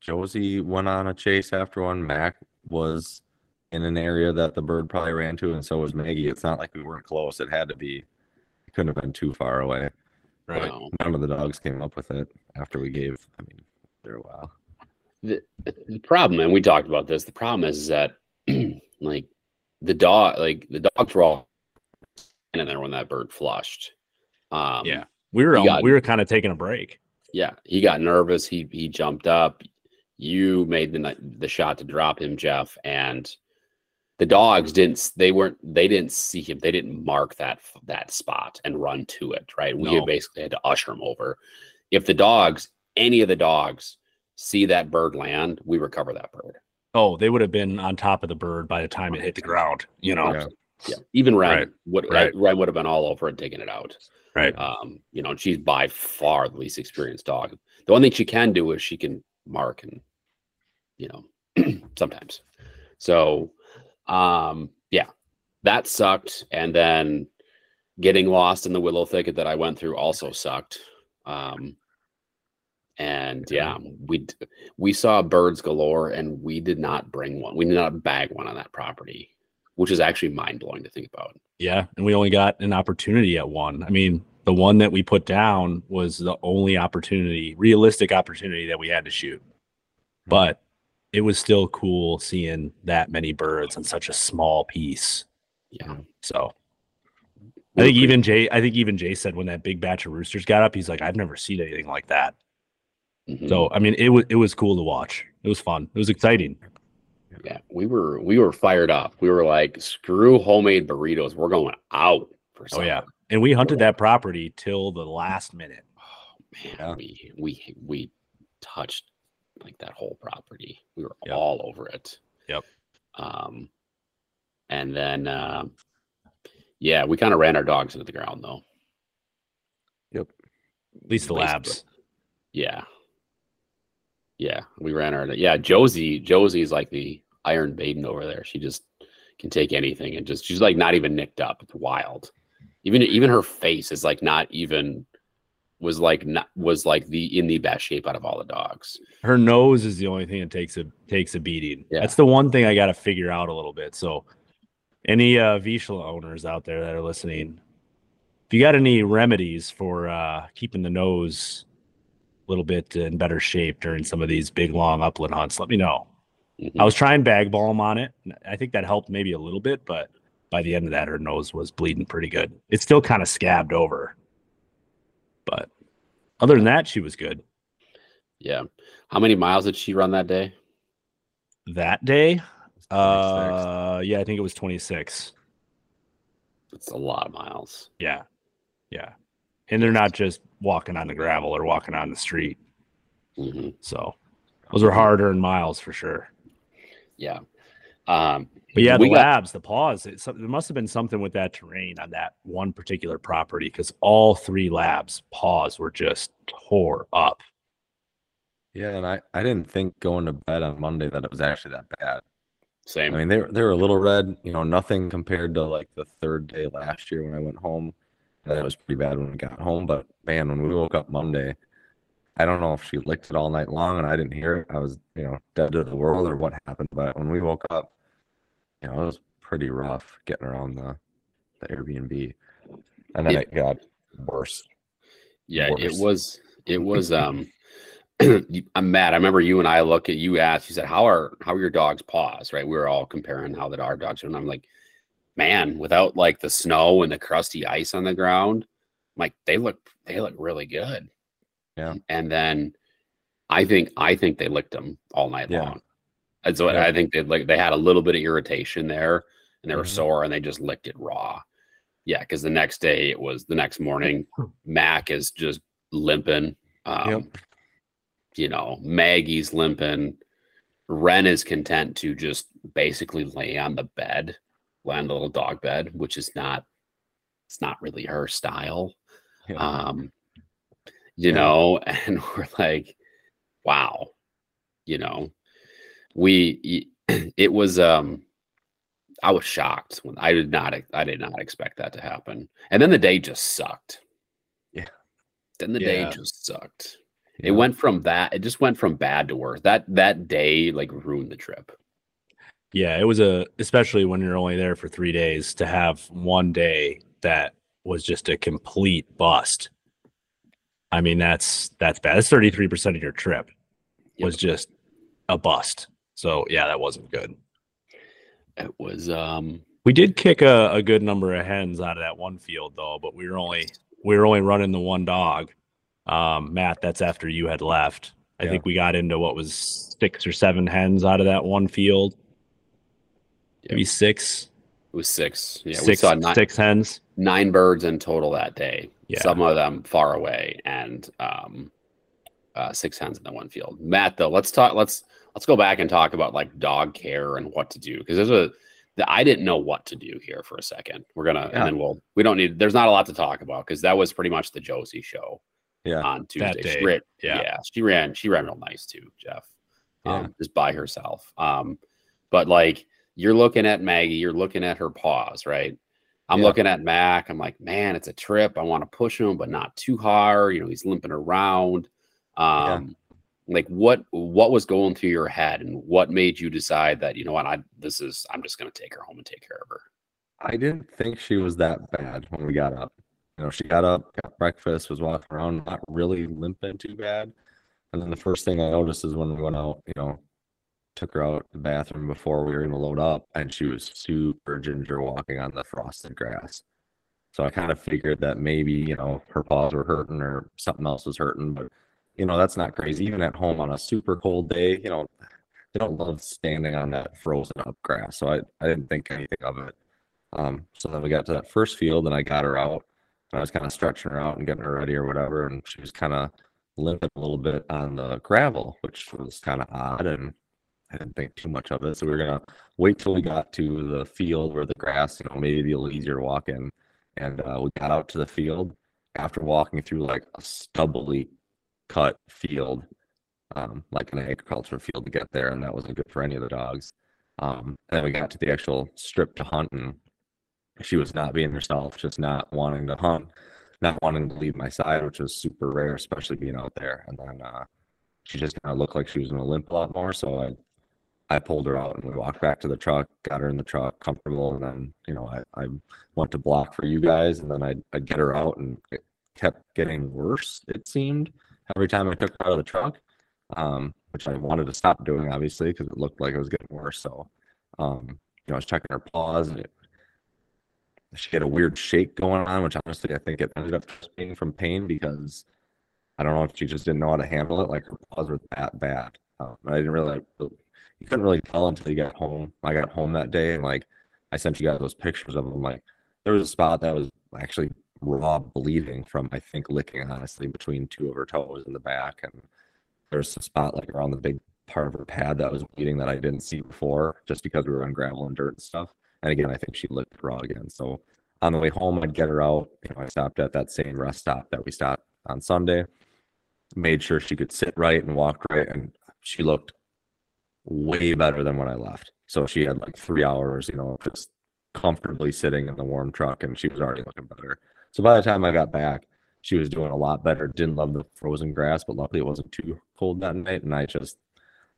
Josie went on a chase after one. Mac was in an area that the bird probably ran to, and so was Maggie. It's not like we weren't close. It had to be. It couldn't have been too far away. Right. Wow. None of the dogs came up with it after we gave. I mean, there a while. the, the problem, and we talked about this. The problem is that like the dog, like the dogs were all in there when that bird flushed. Um, Yeah. We were You al- got- we were kind of taking a break. yeah. He got nervous. He he jumped up. You made the the shot to drop him, Jeff, and the dogs didn't. They weren't. They didn't see him. They didn't mark that that spot and run to it. Right. We No. basically had to usher him over. If the dogs, any of the dogs, see that bird land, we recover that bird. Oh, they would have been on top of the bird by the time it hit the ground, you know. Yeah. Yeah, even Ren Right, would right. Ren would have been all over it, digging it out. Right. Um, you know, she's by far the least experienced dog. The only thing she can do is she can mark and, you know, sometimes. So, um, yeah, that sucked. And then getting lost in the willow thicket that I went through also sucked. Um, and yeah, we we saw birds galore, and we did not bring one. We did not bag one on that property, which is actually mind blowing to think about. Yeah, and we only got an opportunity at one. I mean, the one that we put down was the only opportunity, realistic opportunity that we had to shoot. But it was still cool seeing that many birds on such a small piece. Yeah, So I think even Jay, I think even Jay said when that big batch of roosters got up, he's like, I've never seen anything like that. Mhm. So I mean, it was it was cool to watch. It was fun. It was exciting. yeah, we were we were fired up. We were like, screw homemade burritos. We're going out for Oh yeah, and we hunted that property till the last minute. Oh man, Yeah. we we we touched like that whole property. We were Yep. all over it. Yep. Um, and then uh, yeah, we kind of ran our dogs into the ground though. Yep. At least the Basically. labs. Yeah. Yeah, we ran our yeah. Josie Josie's like the Iron Maiden over there. She just can take anything and just she's like not even nicked up. It's wild. Even even her face is like not even was like not was like the in the best shape out of all the dogs. her nose is the only thing that takes a takes a beating. Yeah. That's the one thing I got to figure out a little bit. So, any uh, Vizsla owners out there that are listening, if you got any remedies for uh, keeping the nose a little bit in better shape during some of these big long upland hunts, let me know. Mhm. I was trying bag balm on it. I think that helped maybe a little bit, but by the end of that, her nose was bleeding pretty good. It's still kind of scabbed over, but other than that, she was good. Yeah. How many miles did she run that day? that day uh yeah i think it was 26 It's a lot of miles. yeah yeah and they're not just walking on the gravel or walking on the street hmm so those are hard earned miles for sure Yeah. Um, but yeah the we got- labs the paws it, there must have been something with that terrain on that one particular property because all three labs paws were just tore up Yeah, and I, I didn't think going to bed on Monday that it was actually that bad. same. I mean, they were they were a little red, you know, nothing compared to like the third day last year when I went home. And it was pretty bad when we got home. But man, when we woke up Monday, I don't know if she licked it all night long and I didn't hear it. I was, you know, dead to the world or what happened. But when we woke up, you know, it was pretty rough getting around the the Airbnb. And then Yeah. it got worse. yeah, it was it was um I'm mad. I remember you and I look at you asked, you said, How are how are your dog's paws? Right. We were all comparing how that our dogs are. And I'm like, man, without like the snow and the crusty ice on the ground, I'm like they look they look really good. Yeah. And then I think I think they licked them all night Yeah. long. And so Yeah. I think they like they had a little bit of irritation there and they were Mhm. sore and they just licked it raw. Yeah, because the next day it was the next morning, Mac is just limping. Um, Yep. You know, Maggie's limping. Ren is content to just basically lay on the bed, lay on the little dog bed, which is not, it's not really her style. Yeah. Um, you Yeah. know, and we're like, wow, you know, we, it was, um, I was shocked when I did not, I did not expect that to happen. And then the day just sucked. Yeah. Then the Yeah. day just sucked. Yeah. It went from that, it just went from bad to worse. That, that day like ruined the trip. Yeah, it was a especially when you're only there for three days to have one day that was just a complete bust. I mean, that's that's bad. That's 33% of your trip was Yep. just a bust. So yeah, that wasn't good. It was, um, We did kick a, a good number of hens out of that one field though, but we were only we were only running the one dog. Um, Matt, that's after you had left. I Yeah. think we got into what was six or seven hens out of that one field. Maybe six, it was six. Yeah. we six, saw nine, six hens. nine birds in total that day. Yeah. Some of them far away, and um, uh, six hens in the one field. Matt, though, let's talk. Let's let's go back and talk about like dog care and what to do because there's a. the- I didn't know what to do here for a second. We're gonna Yeah. and then we'll. We don't need. There's not a lot to talk about because that was pretty much the Josie show Yeah. on Tuesday. That day. She ran, Yeah. yeah, she ran. She ran real nice too, Jeff. Yeah. Um, just by herself. Um, but like you're looking at Maggie, you're looking at her paws, right? I'm Yeah. looking at Mac. I'm like, man, it's a trip. I want to push him, but not too hard. You know, he's limping around. Um, like what what was going through your head, and what made you decide that you know what I this is I'm just gonna take her home and take care of her. I didn't think she was that bad when we got up. You know, she got up, got breakfast, was walking around, not really limping too bad. And then the first thing I noticed is when we went out, you know, took her out the bathroom before we were gonna load up, and she was super ginger walking on the frosted grass. So I kind of figured that maybe, you know, her paws were hurting or something else was hurting, but you know, that's not crazy. Even at home on a super cold day, you know, they don't love standing on that frozen up grass. So I, I didn't think anything of it. Um, so then we got to that first field and I got her out and I was kind of stretching her out and getting her ready or whatever. And she was kind of limping a little bit on the gravel, which was kind of odd. And I didn't think too much of it. So we were going to wait till we got to the field where the grass, you know, maybe be a little easier to walk in. And uh, we got out to the field after walking through like a stubbly cut field, um, like an agricultural field to get there. And that wasn't good for any of the dogs. Um, and then we got to the actual strip to hunt and she was not being herself, just not wanting to hunt, not wanting to leave my side, which was super rare, especially being out there. And then uh, she just kind of looked like she was going to limp a lot more. So I, I pulled her out and we walked back to the truck, got her in the truck, comfortable, and then you know I, I went to block for you guys, and then I I get her out, and it kept getting worse. It seemed every time I took her out of the truck, um, which I wanted to stop doing, obviously, because it looked like it was getting worse. So, um, you know, I was checking her paws, and it, she had a weird shake going on, which honestly I think it ended up being from pain because I don't know if she just didn't know how to handle it. Like her paws were that bad. Um, I didn't really, you couldn't really tell until you got home. I got home that day and like I sent you guys those pictures of them. Like there was a spot that was actually raw bleeding from I think licking honestly between two of her toes in the back, and there's a spot like around the big part of her pad that was bleeding that I didn't see before just because we were on gravel and dirt and stuff. And again, I think she licked raw again. So on the way home, I'd get her out. You know, I stopped at that same rest stop that we stopped on Sunday. Made sure she could sit right and walk right, and she looked way better than when I left. So she had like three hours, you know, just comfortably sitting in the warm truck, and she was already looking better. So by the time I got back, she was doing a lot better. Didn't love the frozen grass, but luckily it wasn't too cold that night, and I just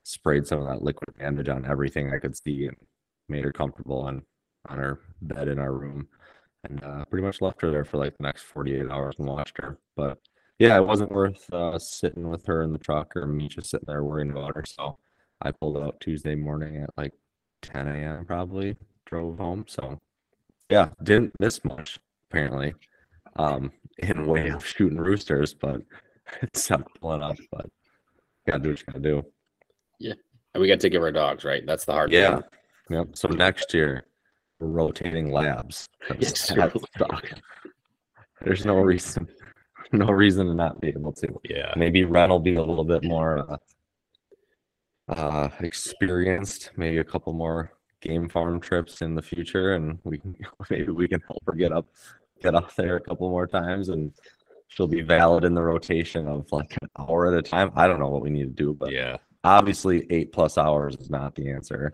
sprayed some of that liquid bandage on everything I could see and made her comfortable on on her bed in our room, and uh, pretty much left her there for like the next 48 hours and watched her. But yeah, it wasn't worth uh, sitting with her in the truck or me just sitting there worrying about her. So I pulled out Tuesday morning at like 10 a.m. probably, drove home. So yeah, didn't miss much apparently. Um, in way of shooting roosters, but it's not pulling up. But gotta do what you gotta do. Yeah, and we got to take care of our dogs, right? That's the hard Yeah. thing. Yep. So next year we're rotating labs. Yes. There's no reason, no reason to not be able to. Yeah. Maybe Ren will be a little bit more uh, uh, experienced. Maybe a couple more game farm trips in the future, and we can maybe we can help her get up, get up there a couple more times, and she'll be valid in the rotation of like an hour at a time. I don't know what we need to do, but Yeah. obviously eight plus hours is not the answer.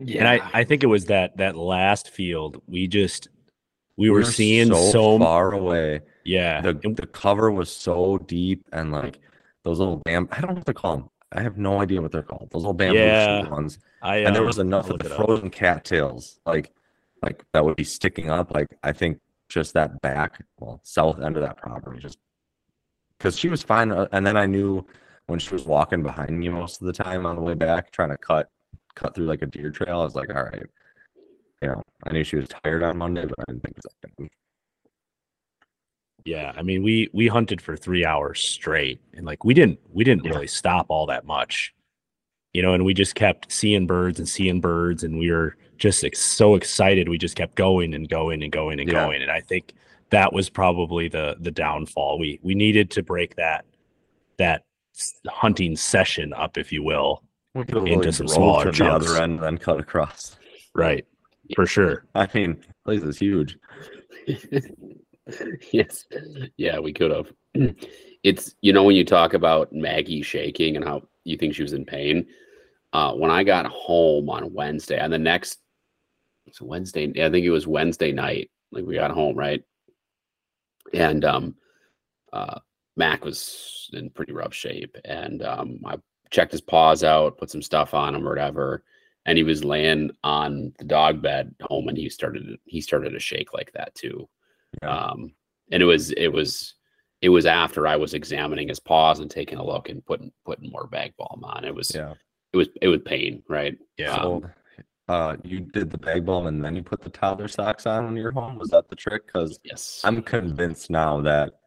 Yeah. And I, I think it was that that last field we just we were We're seeing so, far away. yeah The the cover was so deep, and like those little bam. I don't know what to call them. I have no idea what they're called. Those little bamboo Yeah. ones. I and there um, was enough of the it up. frozen cattails, like like that would be sticking up. Like I think just that back, well, south end of that property, just because she was fine. uh, And then I knew when she was walking behind me most of the time on the way back, trying to cut cut through like a deer trail. I was like, all right, you know, I knew she was tired on Monday, but I didn't think it was that bad. Yeah, I mean, we we hunted for three hours straight, and like we didn't we didn't Yeah. really stop all that much, you know. And we just kept seeing birds and seeing birds, and we were just ex- so excited. We just kept going and going and going and Yeah. going. And I think that was probably the the downfall. We we needed to break that that hunting session up, if you will. We could Into really some drove smaller to the other end and then cut across. Right, for sure. I mean, place is huge. yes. Yeah, we could have. It's you know when you talk about Maggie shaking and how you think she was in pain. Uh, when I got home on Wednesday, and the next it's Wednesday, I think it was Wednesday night. Like we got home, right? And um, uh, Mac was in pretty rough shape, and um, I checked his paws out, put some stuff on him or whatever, and he was laying on the dog bed home, and he started he started to shake like that too. Yeah. Um, and it was it was it was after I was examining his paws and taking a look and putting putting more bag balm on. It was Yeah. it was it was pain, right? Yeah. Um, uh, you did the bag balm and then you put the toddler socks on when you're home. Was that the trick? Because yes. I'm convinced now that,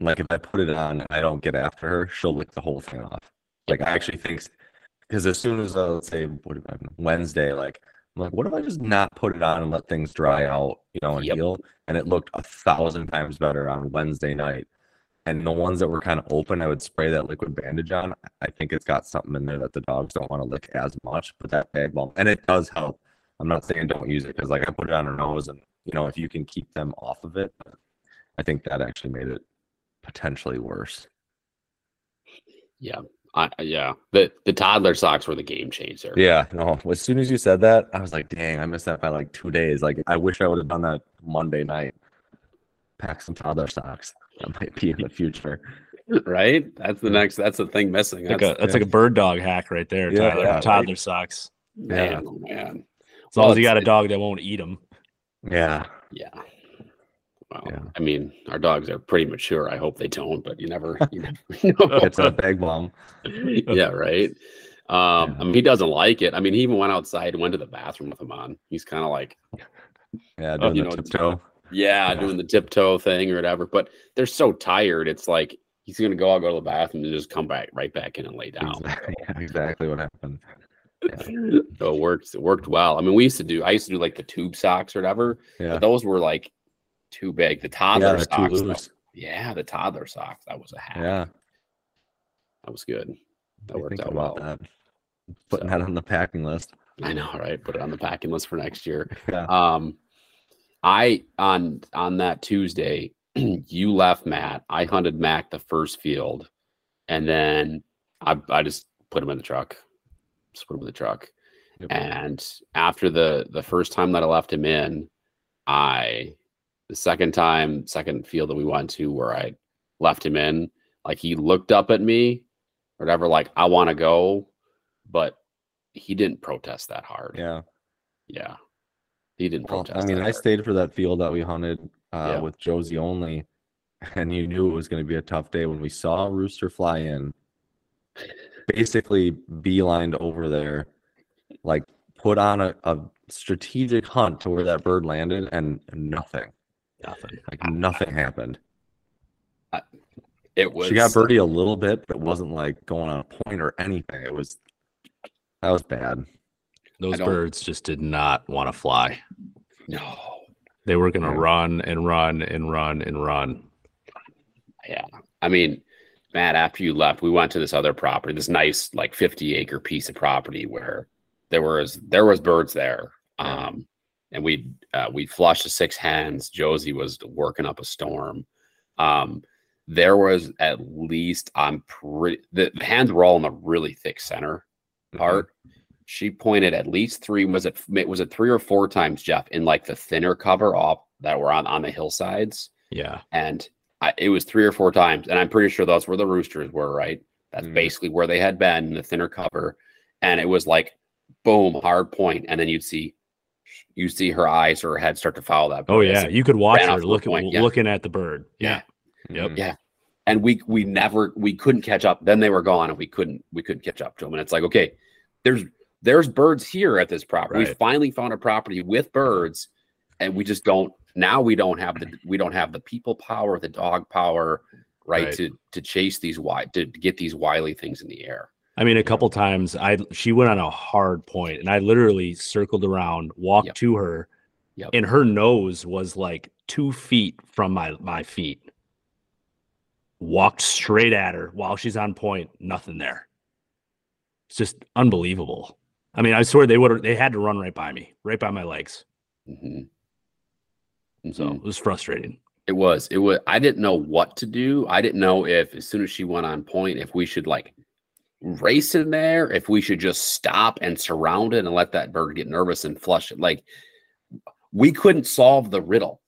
like, if I put it on and I don't get after her, she'll lick the whole thing off. Like, I actually think, because as soon as uh, let's say what if I, Wednesday, like, I'm like, what if I just not put it on and let things dry out, you know, and Yep. heal? And it looked a thousand times better on Wednesday night. And the ones that were kind of open, I would spray that liquid bandage on. I think it's got something in there that the dogs don't want to lick as much, but that bag balm, and it does help. I'm not saying don't use it because, like, I put it on her nose, and you know, if you can keep them off of it, I think that actually made it potentially worse. yeah. I, yeah. The the toddler socks were the game changer. Yeah, no. As soon as you said that, I was like, dang, I missed that by like two days. Like, I wish I would have done that Monday night. Pack some toddler socks. That might be in the future. Right? That's the next that's the thing missing. Like That's a, that's like a bird dog hack right there, Yeah, Tyler. yeah, right. Toddler socks. man, oh, man. As long Well, as you got a dog that won't eat them. Yeah. Yeah. Well, Yeah. I mean, our dogs are pretty mature. I hope they don't, but you never, you never know. It's a bag balm. yeah, right. Um, I mean, he doesn't like it. I mean, he even went outside and went to the bathroom with him on. He's kind of like, Yeah, Oh, doing you the know, tiptoe. Yeah, Yeah. doing the tiptoe thing or whatever. But they're so tired. It's like he's gonna go out, go to the bathroom, and just come back right back in and lay down. Exactly, yeah, exactly what happened. so it works. It worked well. I mean, we used to do. I used to do like the tube socks or whatever. Yeah. But those were like too big. The toddler Yeah, socks. though-. Yeah, the toddler socks. That was a hack. Yeah. That was good. That I worked out well. that. Putting So- that on the packing list. I know, right? Put it on the packing list for next year. Yeah. Um, I on on that Tuesday, you left Matt. I hunted Mac the first field, and then I I just put him in the truck. Just put him in the truck. Yep. And after the the first time that I left him in, I the second time, second field that we went to where I left him in, like he looked up at me, or whatever, like I want to go, but he didn't protest that hard. Yeah. Yeah. He didn't Well, protest. I mean, I stayed for that field that we hunted uh, Yeah. with Josie only. and you knew it was going to be a tough day when we saw a rooster fly in, basically beelined over there, like put on a, a strategic hunt to where that bird landed, and nothing, Nothing. like nothing happened. It was She got birdie a little bit, but it wasn't like going on a point or anything. It was that was bad. Those birds just did not want to fly. no. They were going to Yeah. run and run and run and run. Yeah. I mean, Matt, after you left, we went to this other property, this nice like 50 acre piece of property where there was there was birds there. Um and we uh, we flushed the six hens. Josie was working up a storm. Um there was at least I'm pretty the, the hens were all in the really thick center part. She pointed at least three. Was it was it three or four times, Jeff, in like the thinner cover off that were on on the hillsides? Yeah. and I, it was three or four times, and I'm pretty sure those were the roosters were right. That's Mhm. basically where they had been in the thinner cover, and it was like, boom, hard point, and then you'd see, you see her eyes or her head start to follow that. Oh bird as yeah, you could watch her off looking point, yeah. looking at the bird. Yeah. Yep. Mhm. yeah, and we we never we couldn't catch up. Then they were gone, and we couldn't we couldn't catch up to them. And it's like, okay, there's there's birds here at this property. We finally found a property with birds, and we just don't now. We don't have the we don't have the people power, the dog power, right, Right. to to chase these wide to get these wily things in the air. I mean, a couple times I she went on a hard point, and I literally circled around, walked Yep. to her, Yep. and her nose was like two feet from my my feet. Walked straight at her while she's on point, nothing there. It's just unbelievable. I mean, I swear they would they had to run right by me, right by my legs. Mhm. So Mhm. it was frustrating. It was. It was. I didn't know what to do. I didn't know if, as soon as she went on point, if we should like race in there, if we should just stop and surround it and let that bird get nervous and flush it. Like we couldn't solve the riddle.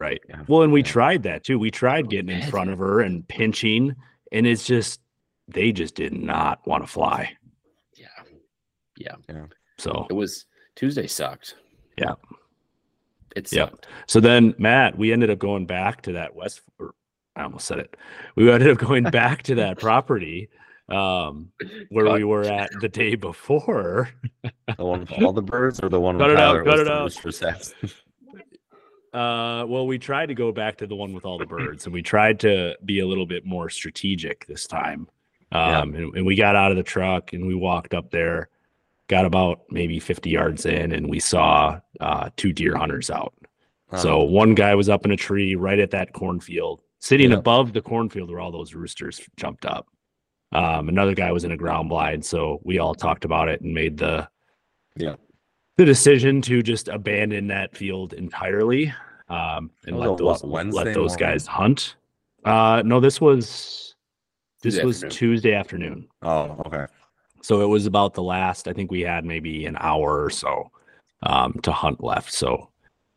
Right. Yeah. Well, and we Yeah. tried that too. We tried getting in front of her and pinching, and it's just they just did not want to fly. Yeah. So It was Tuesday sucked. Yeah. It Yep. sucked. so then Matt, we ended up going back to that West or I almost said it. We ended up going back to that property um where we were at the day before. The one with all the birds or the one Cut with it out, Tyler cut was it the out. Uh well, we tried to go back to the one with all the birds and we tried to be a little bit more strategic this time. Yeah. Um and, and we got out of the truck and we walked up there, got about maybe 50 yards in, and we saw uh two deer hunters out. So one guy was up in a tree right at that cornfield, sitting Yeah. above the cornfield where all those roosters jumped up. Um, another guy was in a ground blind, so we all talked about it and made the Yeah. the decision to just abandon that field entirely um, and let those Wednesday let those morning? guys hunt. Uh, no, this was this Tuesday was afternoon. Tuesday afternoon. oh, okay. So it was about the last, I think we had maybe an hour or so um, to hunt left. So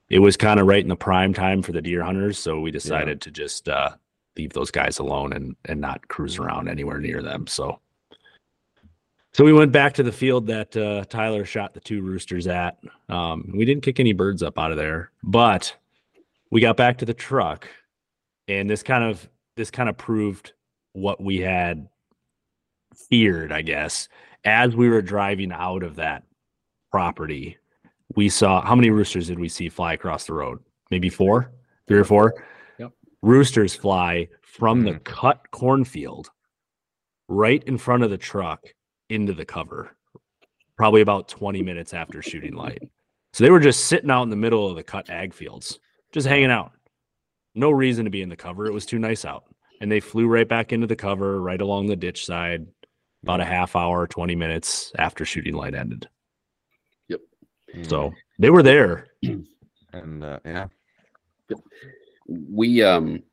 it was kind of right in the prime time for the deer hunters. So we decided to just uh, leave those guys alone and, and not cruise around anywhere near them. So, so we went back to the field that uh, Tyler shot the two roosters at. Um, we didn't kick any birds up out of there, but we got back to the truck and this kind of, this kind of proved what we had feared, I guess, as we were driving out of that property, we saw how many roosters did we see fly across the road? Maybe four, three or four. Yep. Roosters fly from the Mhm. cut cornfield right in front of the truck into the cover, probably about 20 minutes after shooting light. So they were just sitting out in the middle of the cut ag fields, just hanging out. No reason to be in the cover. It was too nice out. And they flew right back into the cover, right along the ditch side, about a half hour, 20 minutes after shooting light ended. Yep. So they were there. and uh, yeah, we um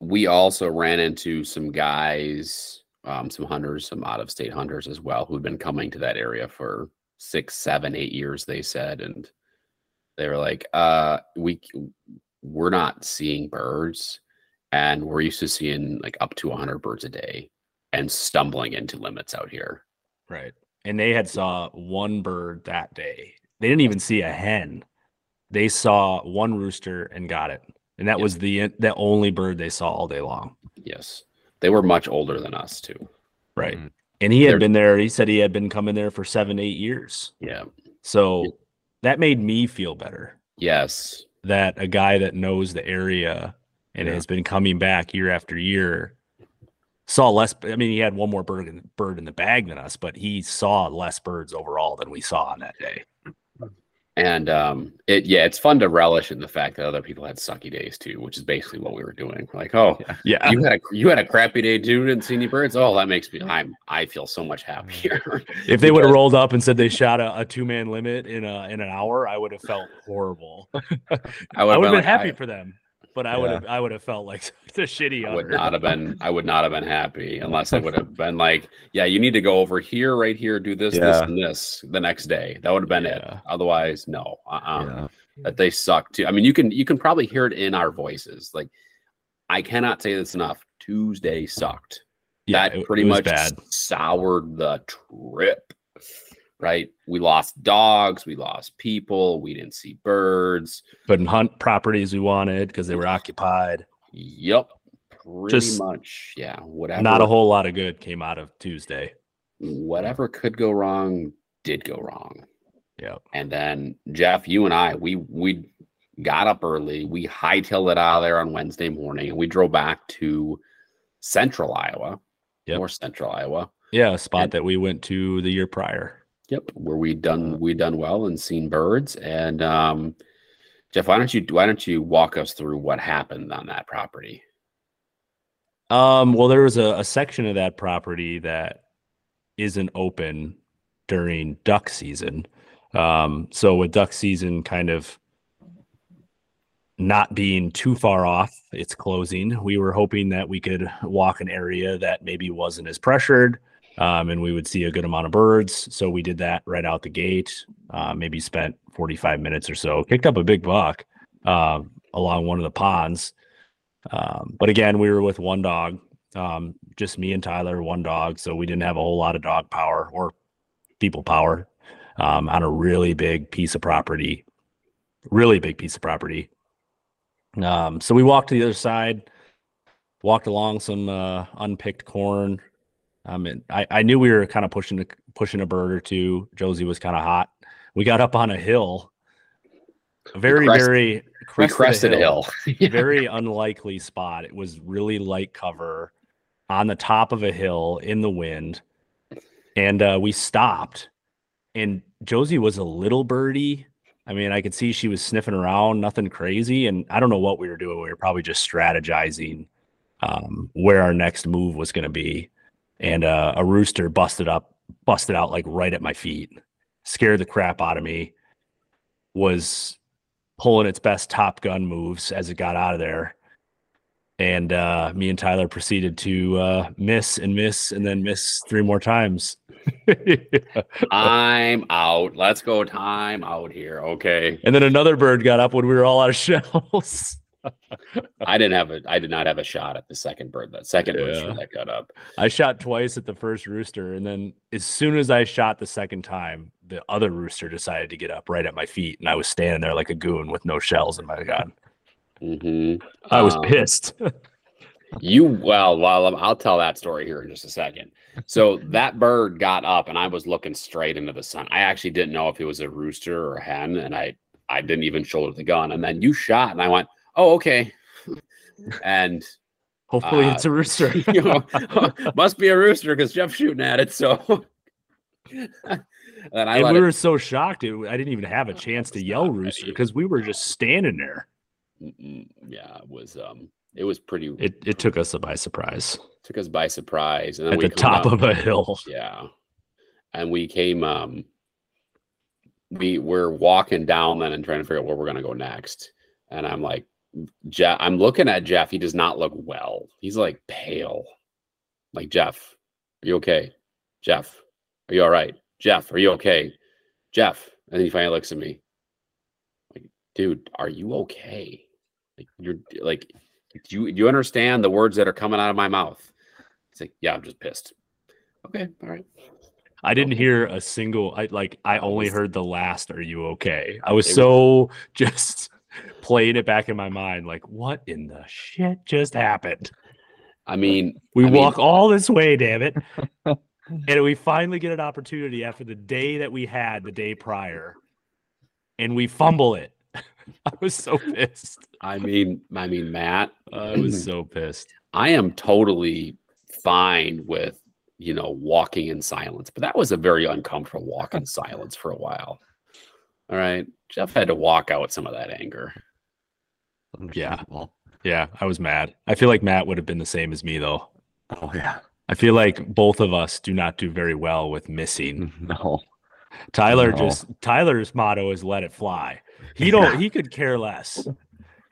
we also ran into some guys um some hunters some out of state hunters as well who'd been coming to that area for six seven eight years they said and they were like uh we we're not seeing birds and we're used to seeing like up to 100 birds a day and stumbling into limits out here Right. And they had saw one bird that day. They didn't even see a hen. They saw one rooster and got it and that Yeah. was the the only bird they saw all day long. Yes, they were much older than us too. Right. Mm. And he had They're- been there. He said he had been coming there for seven, eight years. Yeah. So Yeah. that made me feel better Yes. that a guy that knows the area and Yeah. has been coming back year after year saw less. I mean, he had one more bird in, bird in the bag than us, but he saw less birds overall than we saw on that day. And um, it yeah, it's fun to relish in the fact that other people had sucky days too, which is basically what we were doing. Like, oh, Yeah. you had a you had a crappy day too, didn't see any birds. Oh, that makes me I'm I feel so much happier. If they would have rolled up and said they shot a, a two man limit in a in an hour, I would have felt horrible. I I would have been like, happy I- for them, but I would have I would have felt like it's a shitty. I would owner. not have been I would not have been happy unless I would have been like, yeah, you need to go over here, right here, do this, this, and this the next day. That would have been it. Otherwise, no. Uh-uh. yeah. That they suck too. I mean, you can you can probably hear it in our voices. Like, I cannot say this enough. Tuesday sucked. Yeah, that it- pretty it was much bad. soured the trip. Right? We lost dogs, we lost people, we didn't see birds. Couldn't hunt properties we wanted because they were occupied. Yep. Pretty Just much. Yeah. Whatever. Not a whole lot of good came out of Tuesday. whatever could go wrong did go wrong. Yeah. And then Jeff, you and I, we we got up early. We hightailed it out of there on Wednesday morning, and we drove back to Central Iowa, Yep. North Central Iowa. Yeah, a spot And- that we went to the year prior. Yep, where we done we done well and seen birds. And um, Jeff, why don't you why don't you walk us through what happened on that property? Um, well, there was a, a section of that property that isn't open during duck season. Um, so with duck season kind of not being too far off its closing, we were hoping that we could walk an area that maybe wasn't as pressured. Um, and we would see a good amount of birds. So we did that right out the gate. Uh, maybe spent 45 minutes or so, kicked up a big buck um, along one of the ponds. Um, but again, we were with one dog, um, just me and Tyler, one dog. So we didn't have a whole lot of dog power or people power um, on a really big piece of property, really big piece of property. Um, so we walked to the other side, walked along some uh, unpicked corn. Um, and I, I knew we were kind of pushing a, pushing a bird or two. Josie was kind of hot. We got up on a hill, a very, crest- very We crested crested a hill. Yeah. very unlikely spot. It was really light cover on the top of a hill in the wind. And uh, we stopped. And Josie was a little birdie. I mean, I could see she was sniffing around, nothing crazy. And I don't know what we were doing. We were probably just strategizing um, where our next move was going to be. And uh, a rooster busted up, busted out like right at my feet, scared the crap out of me. Was pulling its best Top Gun moves as it got out of there. And uh, me and Tyler proceeded to uh, miss and miss and then miss three more times. I'm out. Let's go time out here. Okay. and then another bird got up when we were all out of shells. I didn't have a I did not have a shot at the second bird. That second rooster that got up. I shot twice at the first rooster. And then as soon as I shot the second time, the other rooster decided to get up right at my feet. And I was standing there like a goon with no shells in my gun. hmm I was pissed. You well, well, um, I'll tell that story here in just a second. So that bird got up, and I was looking straight into the sun. I actually didn't know if it was a rooster or a hen, and I I didn't even shoulder the gun. And then you shot, and I went, "Oh, okay." and Hopefully Uh, it's a rooster. you know, must be a rooster because Jeff's shooting at it. So then I and we it were so shocked. It, I didn't even have a chance to yell rooster because we were just standing there. Yeah, it was um, it was pretty. It It took us by surprise took us by surprise, and then at we the top down- of a hill. Yeah. And we came um we were walking down then and trying to figure out where we're gonna go next. And I'm like, Jeff, I'm looking at Jeff. He does not look well. He's like pale. Like, Jeff, are you okay? Jeff, are you all right? Jeff, are you okay? Jeff. And then he finally looks at me. Like, dude, are you okay? Like you're like, do you do you understand the words that are coming out of my mouth? It's like, yeah, I'm just pissed. Okay, all right. I didn't hear a single. I like. I only heard the last. Are you okay? I was- so just playing it back in my mind, like, what in the shit just happened? I mean, We I mean- walk all this way, damn it. and we finally get an opportunity after the day that we had the day prior, and we fumble it. I was so pissed. I mean, I mean, Matt, I was so pissed. I am totally fine with you know walking in silence, but that was a very uncomfortable walk in silence for a while. All right, Jeff had to walk out with some of that anger. Understandable. Yeah, I was mad. I feel like Matt would have been the same as me, though. Oh yeah. I feel like both of us do not do very well with missing. No. Tyler No. just Tyler's motto is let it fly. He don't he could care less.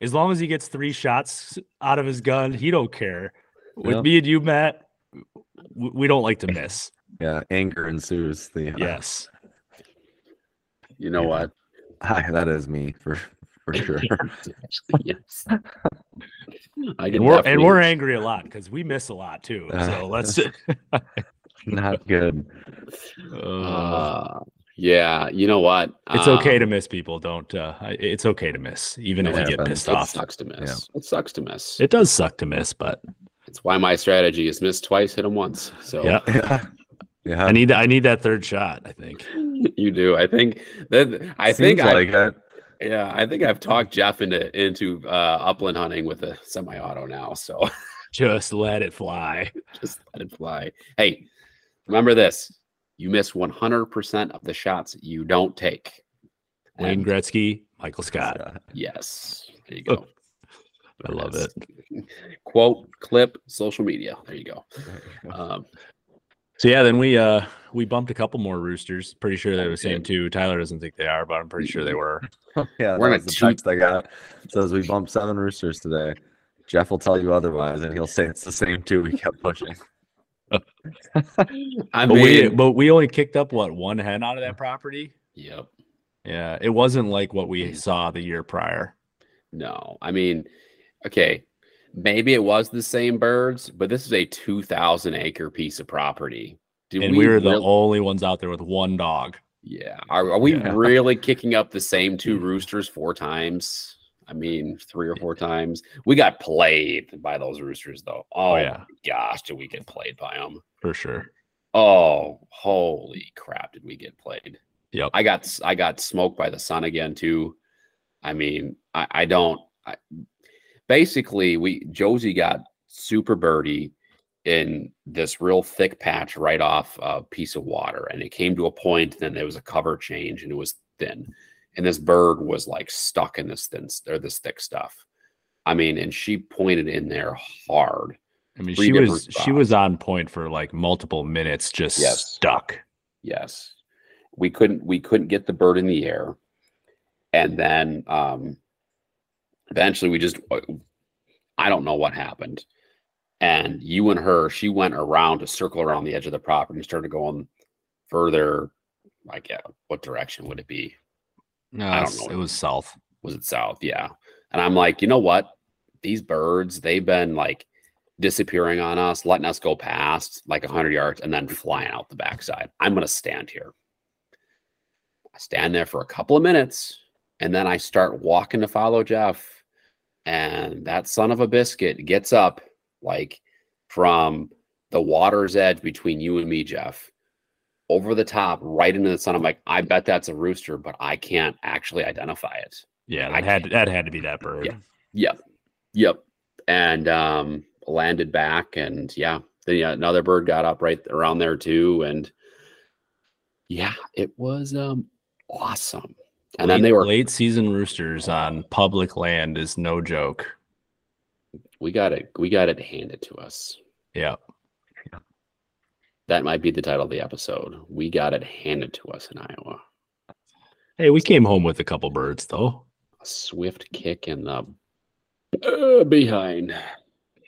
As long as he gets three shots out of his gun, he don't care. With Yeah. me and you, Matt, we don't like to miss. Yeah. Anger ensues. The uh, Yes. You know Yeah. what? Hi, that is me for for sure. yes. I can And we're and we're angry a lot because we miss a lot too. Uh, So let's Not good. uh, Uh, yeah, you know what? it's okay Um, to miss people. Don't uh it's okay to miss, even if It you get pissed It off. sucks to miss. It sucks to miss. It does suck to miss, but It's why my strategy is miss twice, hit them once. So yeah. Yeah. Yeah. I need I need that third shot, I think. you do. I think that I Seems think I like it. yeah, I think I've talked Jeff into into uh, upland hunting with a semi-auto now. So Just let it fly. just let it fly. Hey, remember this: you miss 100% of the shots you don't take. Wayne And Gretzky, Michael Scott. Yeah. yes, there you go. I love it. Quote, clip, social media. There you go. Um, So yeah, then we uh we bumped a couple more roosters. Pretty sure they were the same did. too. Tyler doesn't think they are, but I'm pretty sure they were. yeah, We're that in was the two- text I got. It says we bumped seven roosters today. Jeff will tell you otherwise, and he'll say it's the same two. We kept pushing. I But we mean, but we only kicked up what one hen out of that property. yep. Yeah, it wasn't like what we saw the year prior. No, I mean, okay, maybe it was the same birds, but this is a 2,000 acre piece of property. Did and we, were the real- only ones out there with one dog. yeah. Are, are we Yeah. really kicking up the same two mm. roosters four times? I mean, three or four times. We got played by those roosters, though. Oh, oh yeah. gosh, did we get played by them? For sure. Oh, holy crap! Did we get played? Yep. I got I got smoked by the sun again too. I mean, I, I don't. I, basically, we Josie got super birdie in this real thick patch right off a piece of water, and it came to a point. Then there was a cover change, and it was thin, and this bird was like stuck in this thin or this thick stuff. I mean, and she pointed in there hard. I mean, Three she was she was on point for like multiple minutes, just Yes. stuck. Yes. We couldn't we couldn't get the bird in the air. And then um eventually we just I don't know what happened. And you and her, she went around to circle around the edge of the property and started going further. Like, yeah, what direction would it be? No, I don't know. it was south. Was it south? Yeah. And I'm like, you know what? These birds, they've been like disappearing on us, letting us go past like 100 yards and then flying out the backside. I'm going to stand here. I stand there for a couple of minutes and then I start walking to follow Jeff. And that son of a biscuit gets up like from the water's edge between you and me, Jeff, over the top, right into the sun. I'm like, I bet that's a rooster, but I can't actually identify it. Yeah, that had that had to be that bird. Yeah. Yep. Yep. And um landed back and yeah, then yeah, another bird got up right around there too. And yeah, it was um awesome. And then they were late season roosters on public land is no joke. we got it, we got it handed to us. Yeah. That might be the title of the episode. We got it handed to us in Iowa. Hey, we came home with a couple birds though. A swift kick in the uh, behind.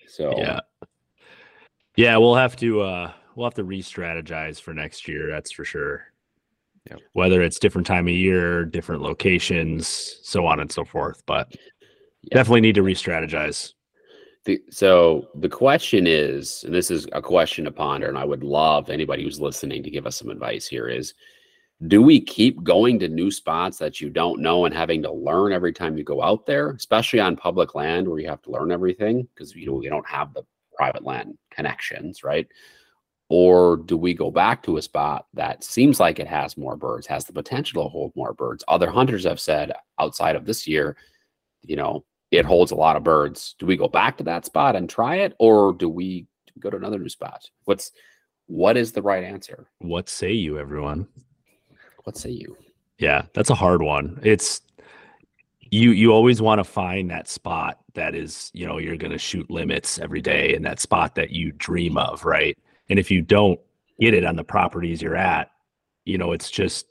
So Yeah. Yeah, we'll have to uh we'll have to re-strategize for next year, that's for sure. Yep. Whether it's different time of year, different locations, so on and so forth. But Yeah. definitely need to re-strategize. The, so the question is, and this is a question to ponder, and I would love anybody who's listening to give us some advice here is do we keep going to new spots that you don't know and having to learn every time you go out there, especially on public land where you have to learn everything because you know we don't have the private land connections, right? Or do we go back to a spot that seems like it has more birds, has the potential to hold more birds? Other hunters have said outside of this year, you know, it holds a lot of birds. Do we go back to that spot and try it, or do we go to another new spot? What's what is the right answer? What say you, everyone? What say you? Yeah, that's a hard one. It's you you always want to find that spot that is, you know, you're going to shoot limits every day and that spot that you dream of, right? And if you don't get it on the properties you're at, you know, it's just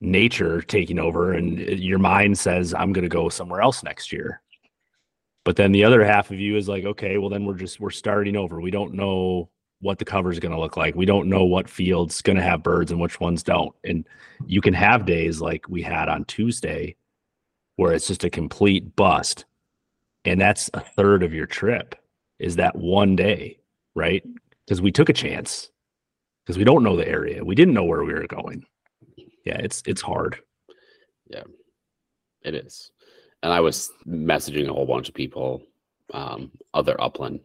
nature taking over and uh, your mind says I'm going to go somewhere else next year. But then the other half of you is like, okay, well then we're just we're starting over. We don't know what the cover is going to look like. We don't know what field's going to have birds and which ones don't. And you can have days like we had on Tuesday where it's just a complete bust. And that's a third of your trip is that one day, right? Because we took a chance because we don't know the area. We didn't know where we were going. Yeah, it's it's hard. Yeah, it is. And I was messaging a whole bunch of people, um, other upland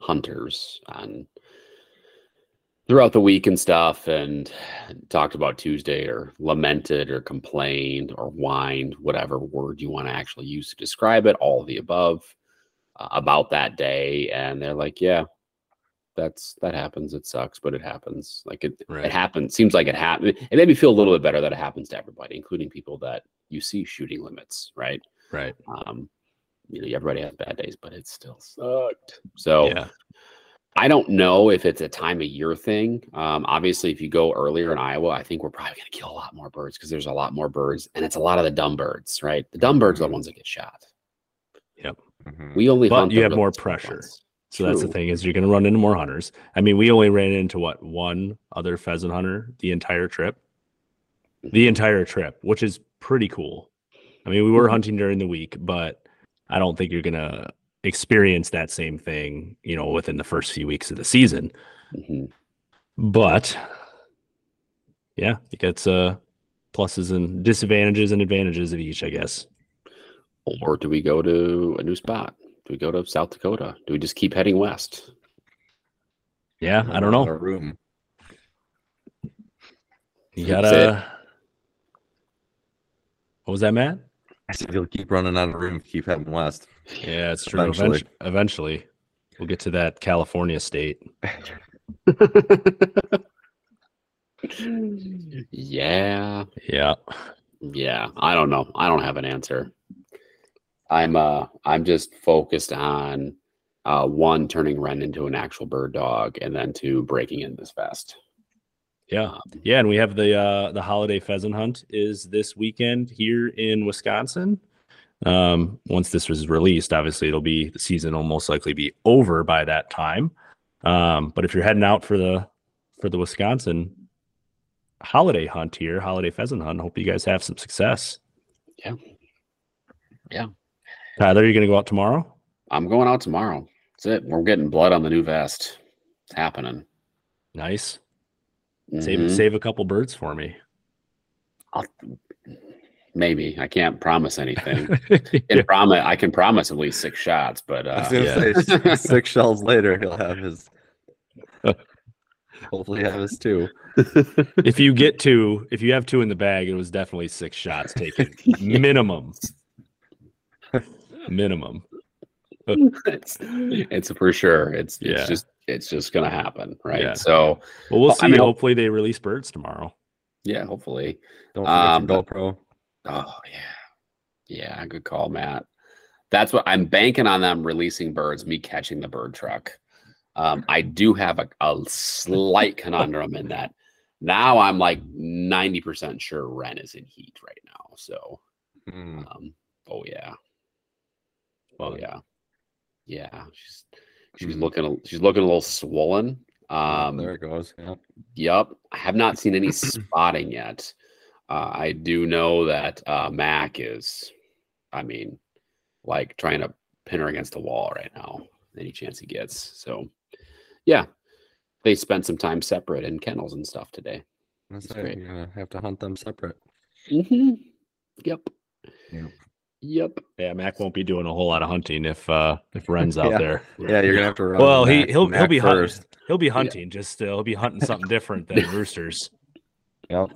hunters and throughout the week and stuff, and talked about Tuesday or lamented or complained or whined, whatever word you want to actually use to describe it, all of the above uh, about that day. And they're like, yeah, that's that happens. It sucks, but it happens. Like it, Right. it happens. Seems like it happened. It made me feel a little bit better that it happens to everybody, including people that you see shooting limits, right? Right. Um, you know, everybody has bad days, but it still sucked. So Yeah. I don't know if it's a time of year thing. Um, obviously, if you go earlier in Iowa, I think we're probably going to kill a lot more birds because there's a lot more birds, and it's a lot of the dumb birds, right? The dumb birds are the ones that get shot. Mhm. We only But hunt you have more pressure. ones. So that's the thing is you're going to run into more hunters. I mean, we only ran into what one other pheasant hunter the entire trip, the entire trip, which is pretty cool. I mean, we were hunting during the week, but I don't think you're going to experience that same thing, you know, within the first few weeks of the season. Mhm. But yeah, it gets uh pluses and disadvantages and advantages of each, I guess. Or do we go to a new spot? Do we go to South Dakota? Do we just keep heading west? Yeah, I don't know. room. You That's gotta. What was that, Matt? I said you'll keep running out of room. Keep heading west. Yeah, it's true. Eventually. Eventually, eventually, we'll get to that California state. yeah. Yeah. Yeah, I don't know. I don't have an answer. I'm uh I'm just focused on uh one turning Ren into an actual bird dog and then two breaking in this vest. Yeah. Um, Yeah, and we have the uh the holiday pheasant hunt is this weekend here in Wisconsin. Um, once this was released, obviously it'll be the season will most likely be over by that time. Um, but if you're heading out for the for the Wisconsin holiday hunt here, holiday pheasant hunt, hope you guys have some success. Yeah. Yeah. Tyler, you're gonna go out tomorrow? I'm going out tomorrow. That's it. We're getting blood on the new vest. It's happening. Nice. Save Mhm. save a couple birds for me. I'll, maybe I can't promise anything. Yeah. Can promise I can promise at least six shots, but I was uh, yeah. say six shells later, he'll have his. Hopefully, have his two. if you get two, if you have two in the bag, it was definitely six shots taken. Minimum. Minimum. it's, it's for sure. It's it's Yeah. just it's just gonna happen, right? Yeah. So Well, we'll Well, see. I mean, Hopefully they release birds tomorrow. yeah, hopefully. Don't forget Um, your GoPro. Oh yeah, yeah, good call, Matt. That's what I'm banking on them releasing birds, me catching the bird truck. Um, I do have a, a slight conundrum in that. Now I'm like 90% sure Ren is in heat right now. So, Mm. um, oh yeah, oh yeah, yeah. She's she's Mhm. looking a- she's looking a little swollen. Um, there it goes. Yeah. Yep. I have not seen any spotting yet. Uh, I do know that uh, Mac is, I mean, like trying to pin her against the wall right now, any chance he gets. So, yeah, they spent some time separate in kennels and stuff today. That's That's right. great. You're gonna have to hunt them separate. Mm-hmm. Yep. Yep. Yep. Yeah, Mac won't be doing a whole lot of hunting if uh if Ren's out Yeah. there. Yeah, you're gonna have to run. Well, he Mac- he'll he'll Mac be hunting. He'll be hunting. Just uh, he'll be hunting something different than roosters. Yep.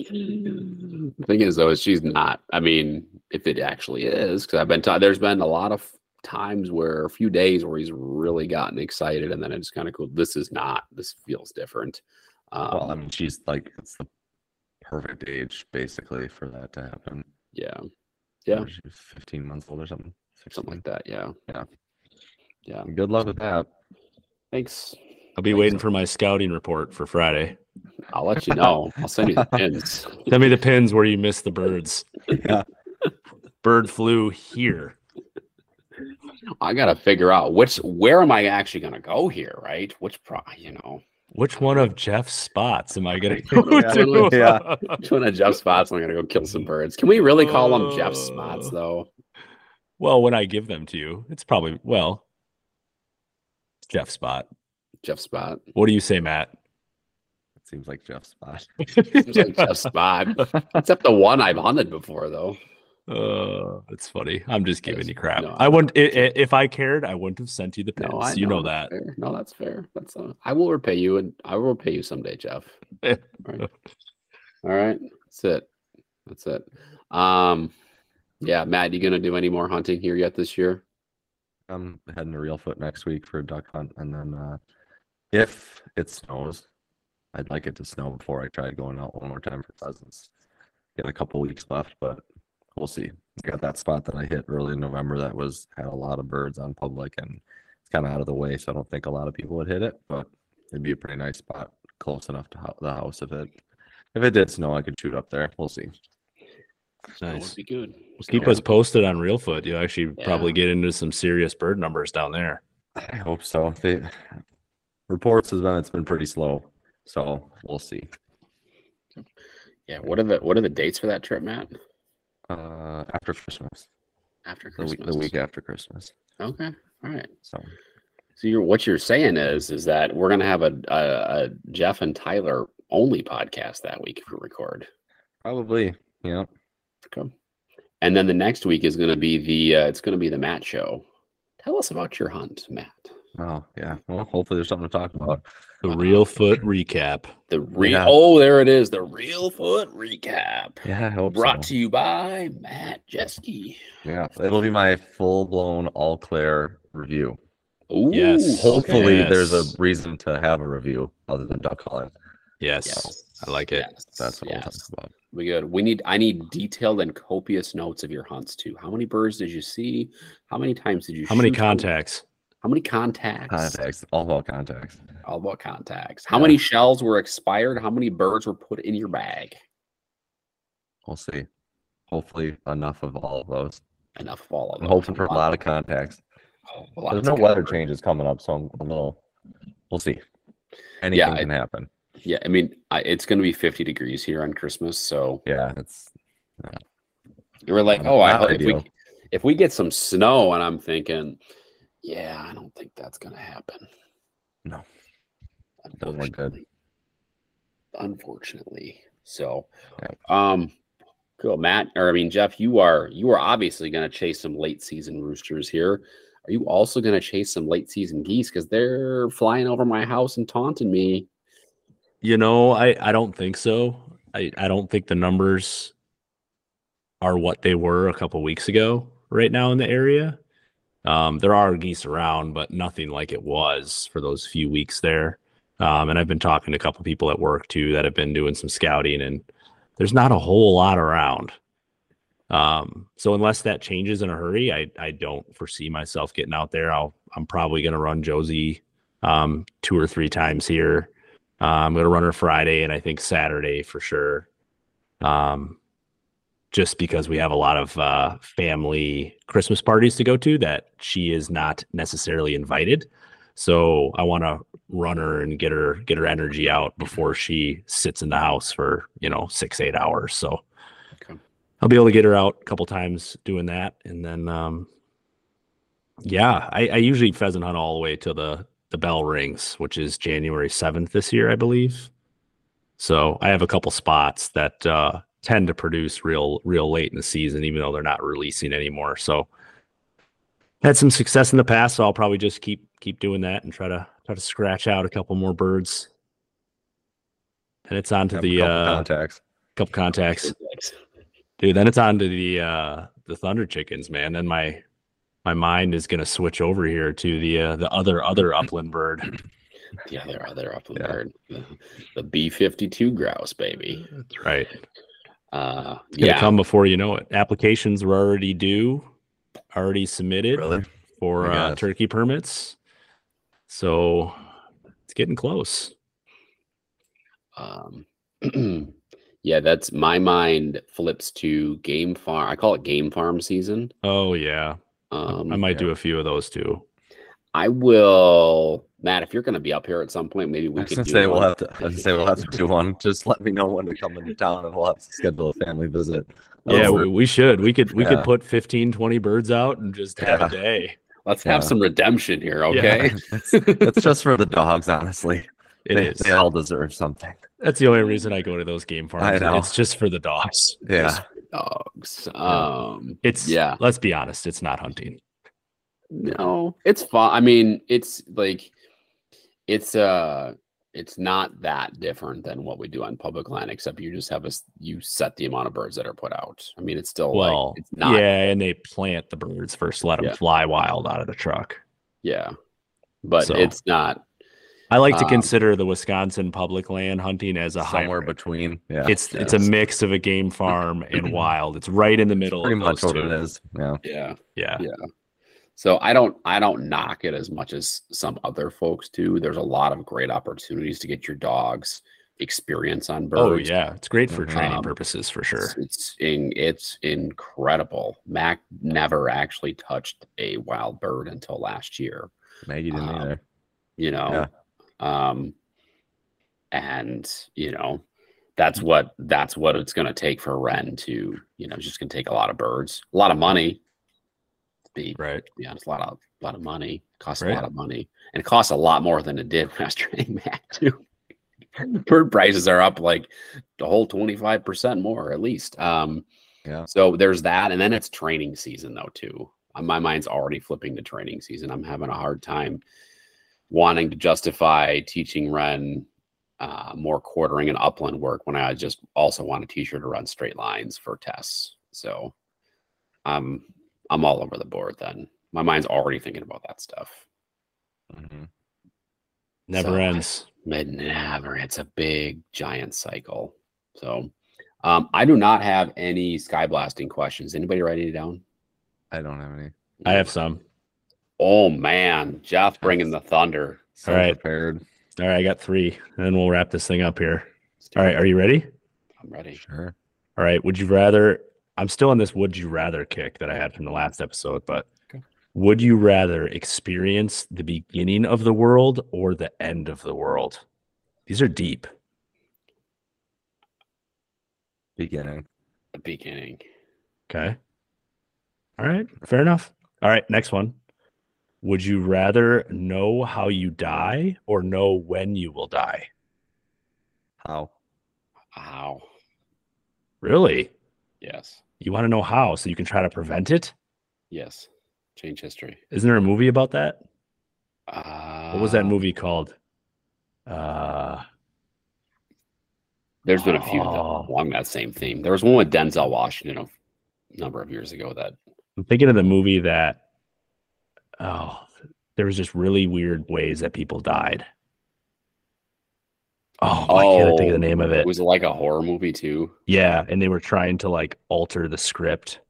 The thing is, though, is she's not. I mean, if it actually is, because I've been taught, there's been a lot of times where a few days where he's really gotten excited, and then it's kind of cool. This is not. This feels different. Um, Well, I mean, she's like it's the perfect age basically for that to happen. yeah, Yeah. Or She's 15 months old or something. something like that. Yeah. Yeah. Yeah. Good luck with that. Thanks. I'll be waiting for my scouting report for Friday. I'll let you know. I'll send you the pins. Send me the pins where you missed the birds. Yeah. Bird flew here. I gotta figure out which where am I actually gonna go here, right? Which pro you know, Which one of Jeff's spots am I gonna go Yeah. to? Yeah. which one of Jeff's spots am I gonna go kill some birds? Can we really call them Jeff's spots Uh, though? Well, when I give them to you, it's probably well. it's Jeff's spot. Jeff spot. What do you say, Matt? It seems like Jeff's spot. Seems like Jeff's spot. Except the one I've hunted before though. Uh, it's funny. I'm just giving Yes. you crap. No, I wouldn't. i- i- If I cared, I wouldn't have sent you the pins. No, I you know that's that. fair. No, that's fair. That's uh, I will repay you and I will repay you someday, Jeff. All right. All right. That's it. That's it. Um yeah, Matt, you gonna do any more hunting here yet this year? I'm heading to Reelfoot next week for a duck hunt, and then uh, if it snows, I'd like it to snow before I try going out one more time for pheasants. Get a couple weeks left, but we'll see. I got that spot that I hit early in November that was had a lot of birds on public, and it's kind of out of the way, so I don't think a lot of people would hit it, but it'd be a pretty nice spot, close enough to hou- the house if it if it did snow, I could shoot up there. We'll see. That Nice. would be good. Keep So- us posted on Reelfoot. You'll actually probably get into some serious bird numbers down there. I hope so. The reports has been it's been pretty slow, so we'll see. Yeah, what are the what are the dates for that trip, Matt? Uh, after Christmas, After the Christmas. week, the week after Christmas. Okay. All right. So So you're what you're saying is is that we're gonna have a, a, a Jeff and Tyler only podcast that week if we record. probably, yeah. Okay. And then the next week is gonna be the uh, it's gonna be the Matt show. Tell us about your hunt, Matt. Oh, yeah. Well, hopefully there's something to talk about. The Reelfoot recap. The real Yeah. oh, there it is, the Reelfoot recap. Yeah, I hope Brought so. to you by Matt Jeske. Yeah, it'll be my full blown all clear review. Ooh, Yes. Hopefully, there's a reason to have a review other than duck calling. Yes, Yes. I like it. Yes. That's what we'll yes. talk about. We good. We need. I need detailed and copious notes of your hunts too. How many birds did you see? How many times did you? How many shoot? contacts? How many contacts? Contacts, all about contacts. All about contacts. How Yeah. many shells were expired? How many birds were put in your bag? We'll see. Hopefully, enough of all of those. Enough of all of I'm them. hoping for a lot of contacts. Oh, There's no weather changes coming up, so I'm a little. We'll see. Anything I- can happen. Yeah, I mean, I, it's going to be 50 degrees here on Christmas, so Yeah, it's we're like, oh, I hope if we if we get some snow, and I'm thinking, yeah, I don't think that's going to happen. No. Doesn't look good. Unfortunately. So, um, cool, Matt, or I mean Jeff, you are you are obviously going to chase some late season roosters here. Are you also going to chase some late season geese because they're flying over my house and taunting me? You know, I I don't think so. I I don't think the numbers are what they were a couple weeks ago right now in the area. Um, there are geese around, but nothing like it was for those few weeks there. Um, and I've been talking to a couple people at work too that have been doing some scouting, and there's not a whole lot around. Um, so unless that changes in a hurry, I I don't foresee myself getting out there. I'll I'm probably gonna run Josie um two or three times here. Uh, I'm gonna run her Friday and I think Saturday for sure. Um, just because we have a lot of uh, family Christmas parties to go to that she is not necessarily invited. So I want to run her and get her get her energy out before she sits in the house for you know six eight hours. So Okay. I'll be able to get her out a couple times doing that, and then um, yeah, I, I usually pheasant hunt all the way till the the bell rings, which is January seventh this year, I believe. So I have a couple spots that uh, tend to produce real real late in the season, even though they're not releasing anymore. So had some success in the past, so I'll probably just keep keep doing that and try to try to scratch out a couple more birds. And it's on to the couple uh, contacts. couple contacts. Dude, then it's on to the uh the thunder chickens, man. Then my my mind is gonna switch over here to the uh, the other other upland bird. The other other upland Yeah. bird, the, the B fifty two grouse, baby. That's right. Uh, It's gonna yeah, come before you know it. Applications were already due, already submitted Really? for uh, turkey permits. So it's getting close. um, yeah. That's my mind flips to game farm. I call it game farm season. Oh yeah. Um, I might yeah. do a few of those too. I will, Matt. If you're going to be up here at some point, maybe I we could do say we'll have to. I say we'll have to do one. Just let me know when to come into town, and we'll have to schedule a family visit. Yeah, we, we should. We could we Yeah. could put 15, 20 birds out and just have Yeah. a day. Let's have some redemption here, okay? it's, it's just for the dogs, honestly. It they, is. they all deserve something. That's the only reason I go to those game farms. know. It's just for the dogs. Yeah, Dogs. Um, It's yeah. Let's be honest. It's not hunting. No, it's fun. I mean, it's like it's uh it's not that different than what we do on public land, except you just have a s- you set the amount of birds that are put out. I mean, it's still Well, like it's not yeah, and they plant the birds first. Let them Yeah. fly wild out of the truck. yeah. But So, it's not I like to Um, consider the Wisconsin public land hunting as a somewhere hybrid. between. Yeah, It's it's a mix of a game farm and wild. It's right in the middle pretty of much those what two. it is. Yeah, yeah. Yeah. Yeah. So I don't I don't knock it as much as some other folks do. There's a lot of great opportunities to get your dogs experience on birds. Oh yeah, it's great for training Um, purposes for sure. It's it's, in, it's incredible. Mac never actually touched a wild bird until last year. Maggie didn't Um, either. You know, um, and you know that's what that's what it's going to take for Ren to you know it's just going to take a lot of birds, a lot of money. Be, Right. be honest, a lot of a lot of money. Costs Right. a lot of money, and it costs a lot more than it did when I was training Mac too. Bird prices are up like the whole twenty five percent more at least. Um, Yeah. so there's that, and then it's training season though too. Uh, My mind's already flipping to training season. I'm having a hard time wanting to justify teaching Ren uh, more quartering and upland work when I just also want to teach her to run straight lines for tests. So I'm I'm all over the board then. My mind's already thinking about that stuff. Mhm. Never So, ends. It never. It's a big giant cycle. So um, I do not have any sky blasting questions. Anybody write any down? I don't have any. I have some. Oh man, Jeff bringing the thunder. So All right. prepared. All right, I got three, and then we'll wrap this thing up here. All right, are you ready? I'm ready. Sure. All right. Would you rather? I'm still on this would you rather kick that I had from the last episode, but Okay. would you rather experience the beginning of the world or the end of the world? These are deep. Beginning. The beginning. Okay. All right. Fair enough. All right. Next one. Would you rather know how you die or know when you will die? How? How? Really? Yes. You want to know how so you can try to prevent it? Yes. Change history. Isn't there a movie about that? Uh, What was that movie called? Uh, There's been a few Oh. along that same theme. There was one with Denzel Washington a number of years ago that I'm thinking of the movie that oh, there was just really weird ways that people died. Oh, I can't think of the oh, name of it. Was it like a horror movie too? Yeah, and they were trying to like alter the script,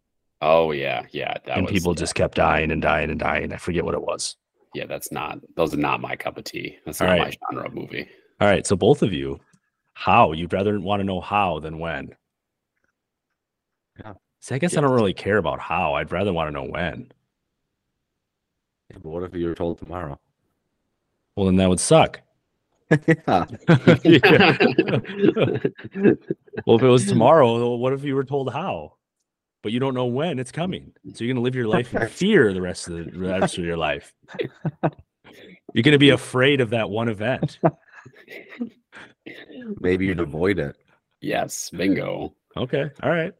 Oh yeah, yeah. That and was, people yeah, just kept dying and dying and dying. I forget what it was. yeah. That's not those are not my cup of tea. That's All not right. my genre of movie. All right, so both of you, how you'd rather want to know how than when? Yeah. See, I guess I don't really care about how. I'd rather want to know when. Yeah, but what if you were told tomorrow? Well, then that would suck. yeah. Yeah. well, if it was tomorrow, what if you were told how? But you don't know when it's coming. So you're gonna live your life in fear the rest of the rest of your life. You're gonna be afraid of that one event. maybe you'd avoid it. Yes, bingo. Okay. All right.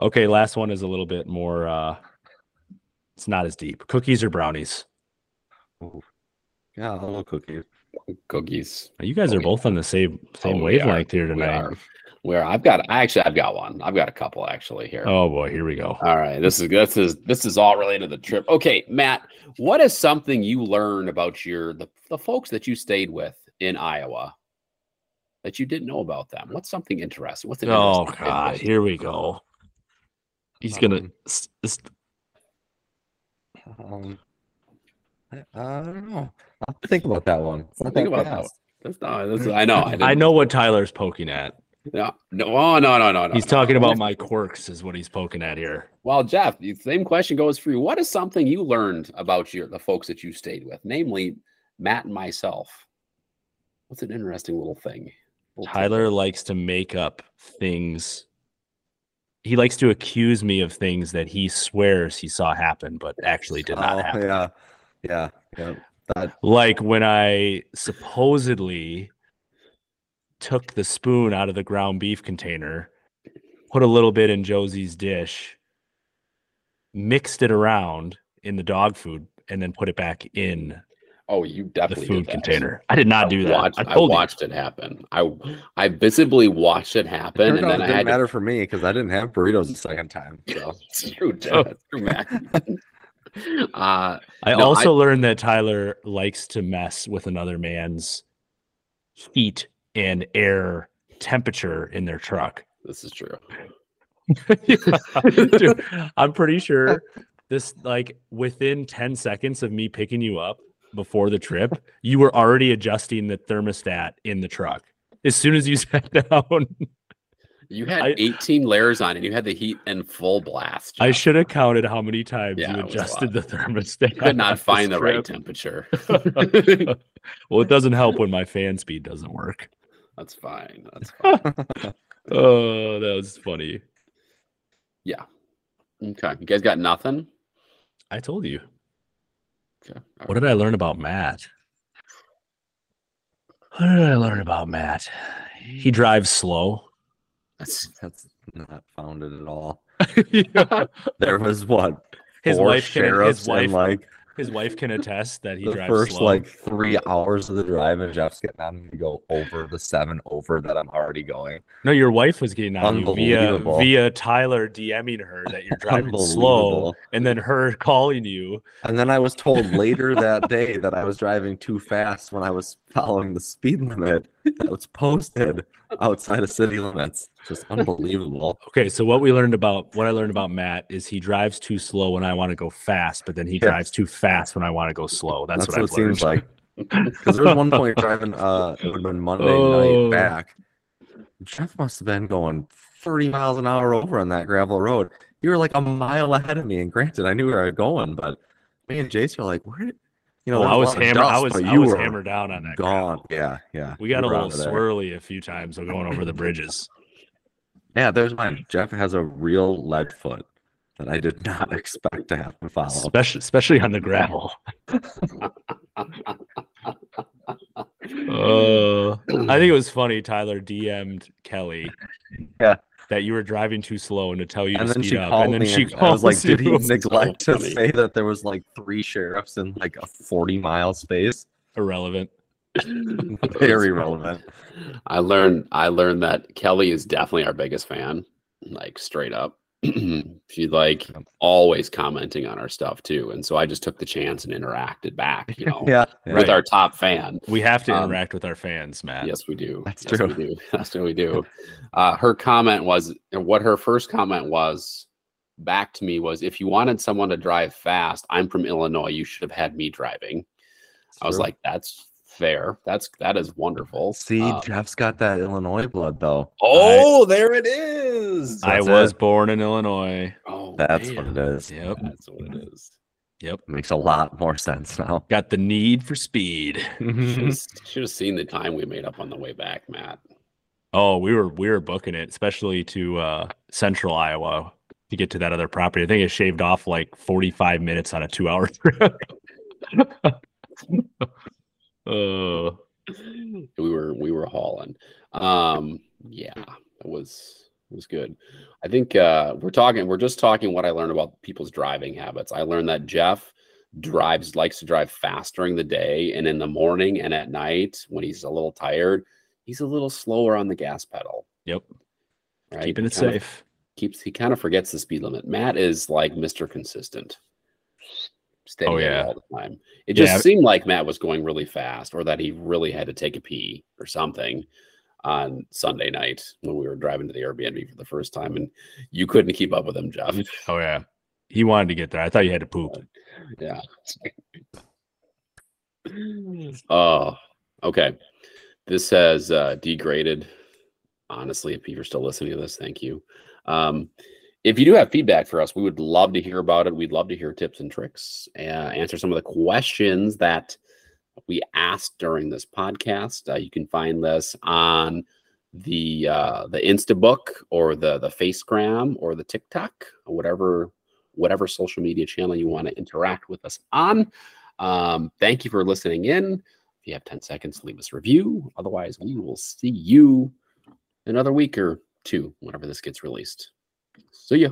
Okay. Last one is a little bit more. uh It's not as deep. Cookies or brownies? Ooh. Yeah, I love cookies. Cookies. You guys are both on the same same Oh, wavelength here We tonight. are. Where I've got, I actually, I've got one. I've got a couple actually here. Oh boy, here we go. All right, this is this is this is all related to the trip. Okay, Matt, what is something you learned about your the, the folks that you stayed with in Iowa that you didn't know about them? What's something interesting? What's an Oh interesting god, tidbit? here we go. He's gonna. Um, s- s- Um, I, I don't know. I'll think about that one. It's Think that about that fast. That's not, that's, I know. I, I know what Tyler's poking at. No, no, oh, no, no, no, no. He's no. talking about my quirks, is what he's poking at here. Well, Jeff, the same question goes for you. What is something you learned about your the folks that you stayed with, namely Matt and myself? What's an interesting little thing? Little Tyler tidbit. likes to make up things. He likes to accuse me of things that he swears he saw happen, but actually did not Oh, happen. yeah, yeah, yeah. That Like when I supposedly took the spoon out of the ground beef container, put a little bit in Josie's dish, mixed it around in the dog food, and then put it back in Oh, you definitely the definitely food did that. container. I did not I do that. watched- I I, told you. watched it happen. I I visibly watched it happen, turned and out then it I didn't had matter for me because I didn't have burritos the second time. So It's true, Jeff. Oh. That's true, Matt. uh, I No, I- also learned that Tyler likes to mess with another man's heat and air temperature in their truck. this is true. Dude, I'm pretty sure this like within 10 seconds of me picking you up before the trip, you were already adjusting the thermostat in the truck. As soon as you sat down, You had I- 18 layers on, and you had the heat in full blast. I should have counted how many times Yeah, you it was a adjusted the thermostat. You could not find the right temperature. well, it doesn't help when my fan speed doesn't work. That's fine. That's fine. Oh, that was funny. Yeah. Okay, you guys got nothing. I told you. Okay. all What did I learn about Matt? What did I learn about Matt? He drives slow. That's- that's not founded at all. his There was what four wife can his wife like his wife can attest that he the drives first slow. like three hours of the drive, and Jeff's getting on me to go over the seven over that I'm already going. no, your wife was getting on you via via Tyler DMing her that you're driving slow, and then her calling you. And then I was told later that day that I was driving too fast when I was following the speed limit that was posted outside of city limits. Just unbelievable. Okay, so what we learned about what I learned about Matt is he drives too slow when I want to go fast, but then he Yes. drives too fast when I want to go slow. That's, That's, what, what, it learned. seems like. Because there was one point driving, uh, it would have been Monday Oh. night back. Jeff must have been going 30 miles an hour over on that gravel road. You were like a mile ahead of me. And granted, I knew where I was going, but me and Jace were like, where did, you know, there I a was lot hammered. I was I you was were hammered down on that. Gone. gravel. Yeah. Yeah. We got a little out of there. swirly a few times so going over the bridges. Yeah, there's mine. Jeff has a real lead foot that I did not expect to have to follow. especially especially on the gravel. Uh, I think it was funny. Tyler DM'd Kelly. Yeah. That you were driving too slow and to tell you And to then speed she up. called And then me, she and I was like, "Did he you. neglect to funny. say that there was like three sheriffs in like a 40 mile space?" Irrelevant. Very relevant. I learned I learned that Kelly is definitely our biggest fan, like straight up. She's like always commenting on our stuff too, and so I just took the chance and interacted back, you know, Yeah, with Right. our top fan. We have to Um, interact with our fans, Matt. Yes, we do. That's yes, true. We do. That's what we do. Uh, her comment was, and what her first comment was back to me was, if you wanted someone to drive fast, I'm from Illinois. You should have had me driving. I was True. like, that's fair. That's that is wonderful. See, Uh, Jeff's got that Illinois blood though. oh, there it is. I That's was it. born in Illinois. Oh, That's man. what it is. Yep. That's what it is. Yep. Makes a lot more sense now. Got the need for speed. Should have seen the time we made up on the way back, Matt. Oh, we were we were booking it, especially to uh central Iowa to get to that other property. I think it shaved off like 45 minutes on a two hour trip. Uh We were we were hauling. Um, yeah, it was it was good. I think uh, we're talking. We're just talking what I learned about people's driving habits. I learned that Jeff drives likes to drive fast during the day, and in the morning and at night when he's a little tired, he's a little slower on the gas pedal. Yep. Right, Keeping it kind of safe. keeps he kind of forgets the speed limit. Matt is like Mr. Consistent. Steady Oh, yeah. all the time. It Yeah. just seemed like Matt was going really fast or that he really had to take a pee or something on Sunday night when we were driving to the Airbnb for the first time and you couldn't keep up with him, Jeff. Oh yeah. He wanted to get there. I thought you had to poop. yeah. Oh, okay. This has uh, degraded. Honestly, if you're still listening to this, thank you. Um, if you do have feedback for us, we would love to hear about it. We'd love to hear tips and tricks, uh, answer some of the questions that we asked during this podcast. Uh, you can find this on the uh, the Instabook or the the Facegram or the TikTok, or whatever whatever social media channel you want to interact with us on. Um, thank you for listening in. If you have 10 seconds, leave us a review. Otherwise, we will see you another week or two whenever this gets released. See ya.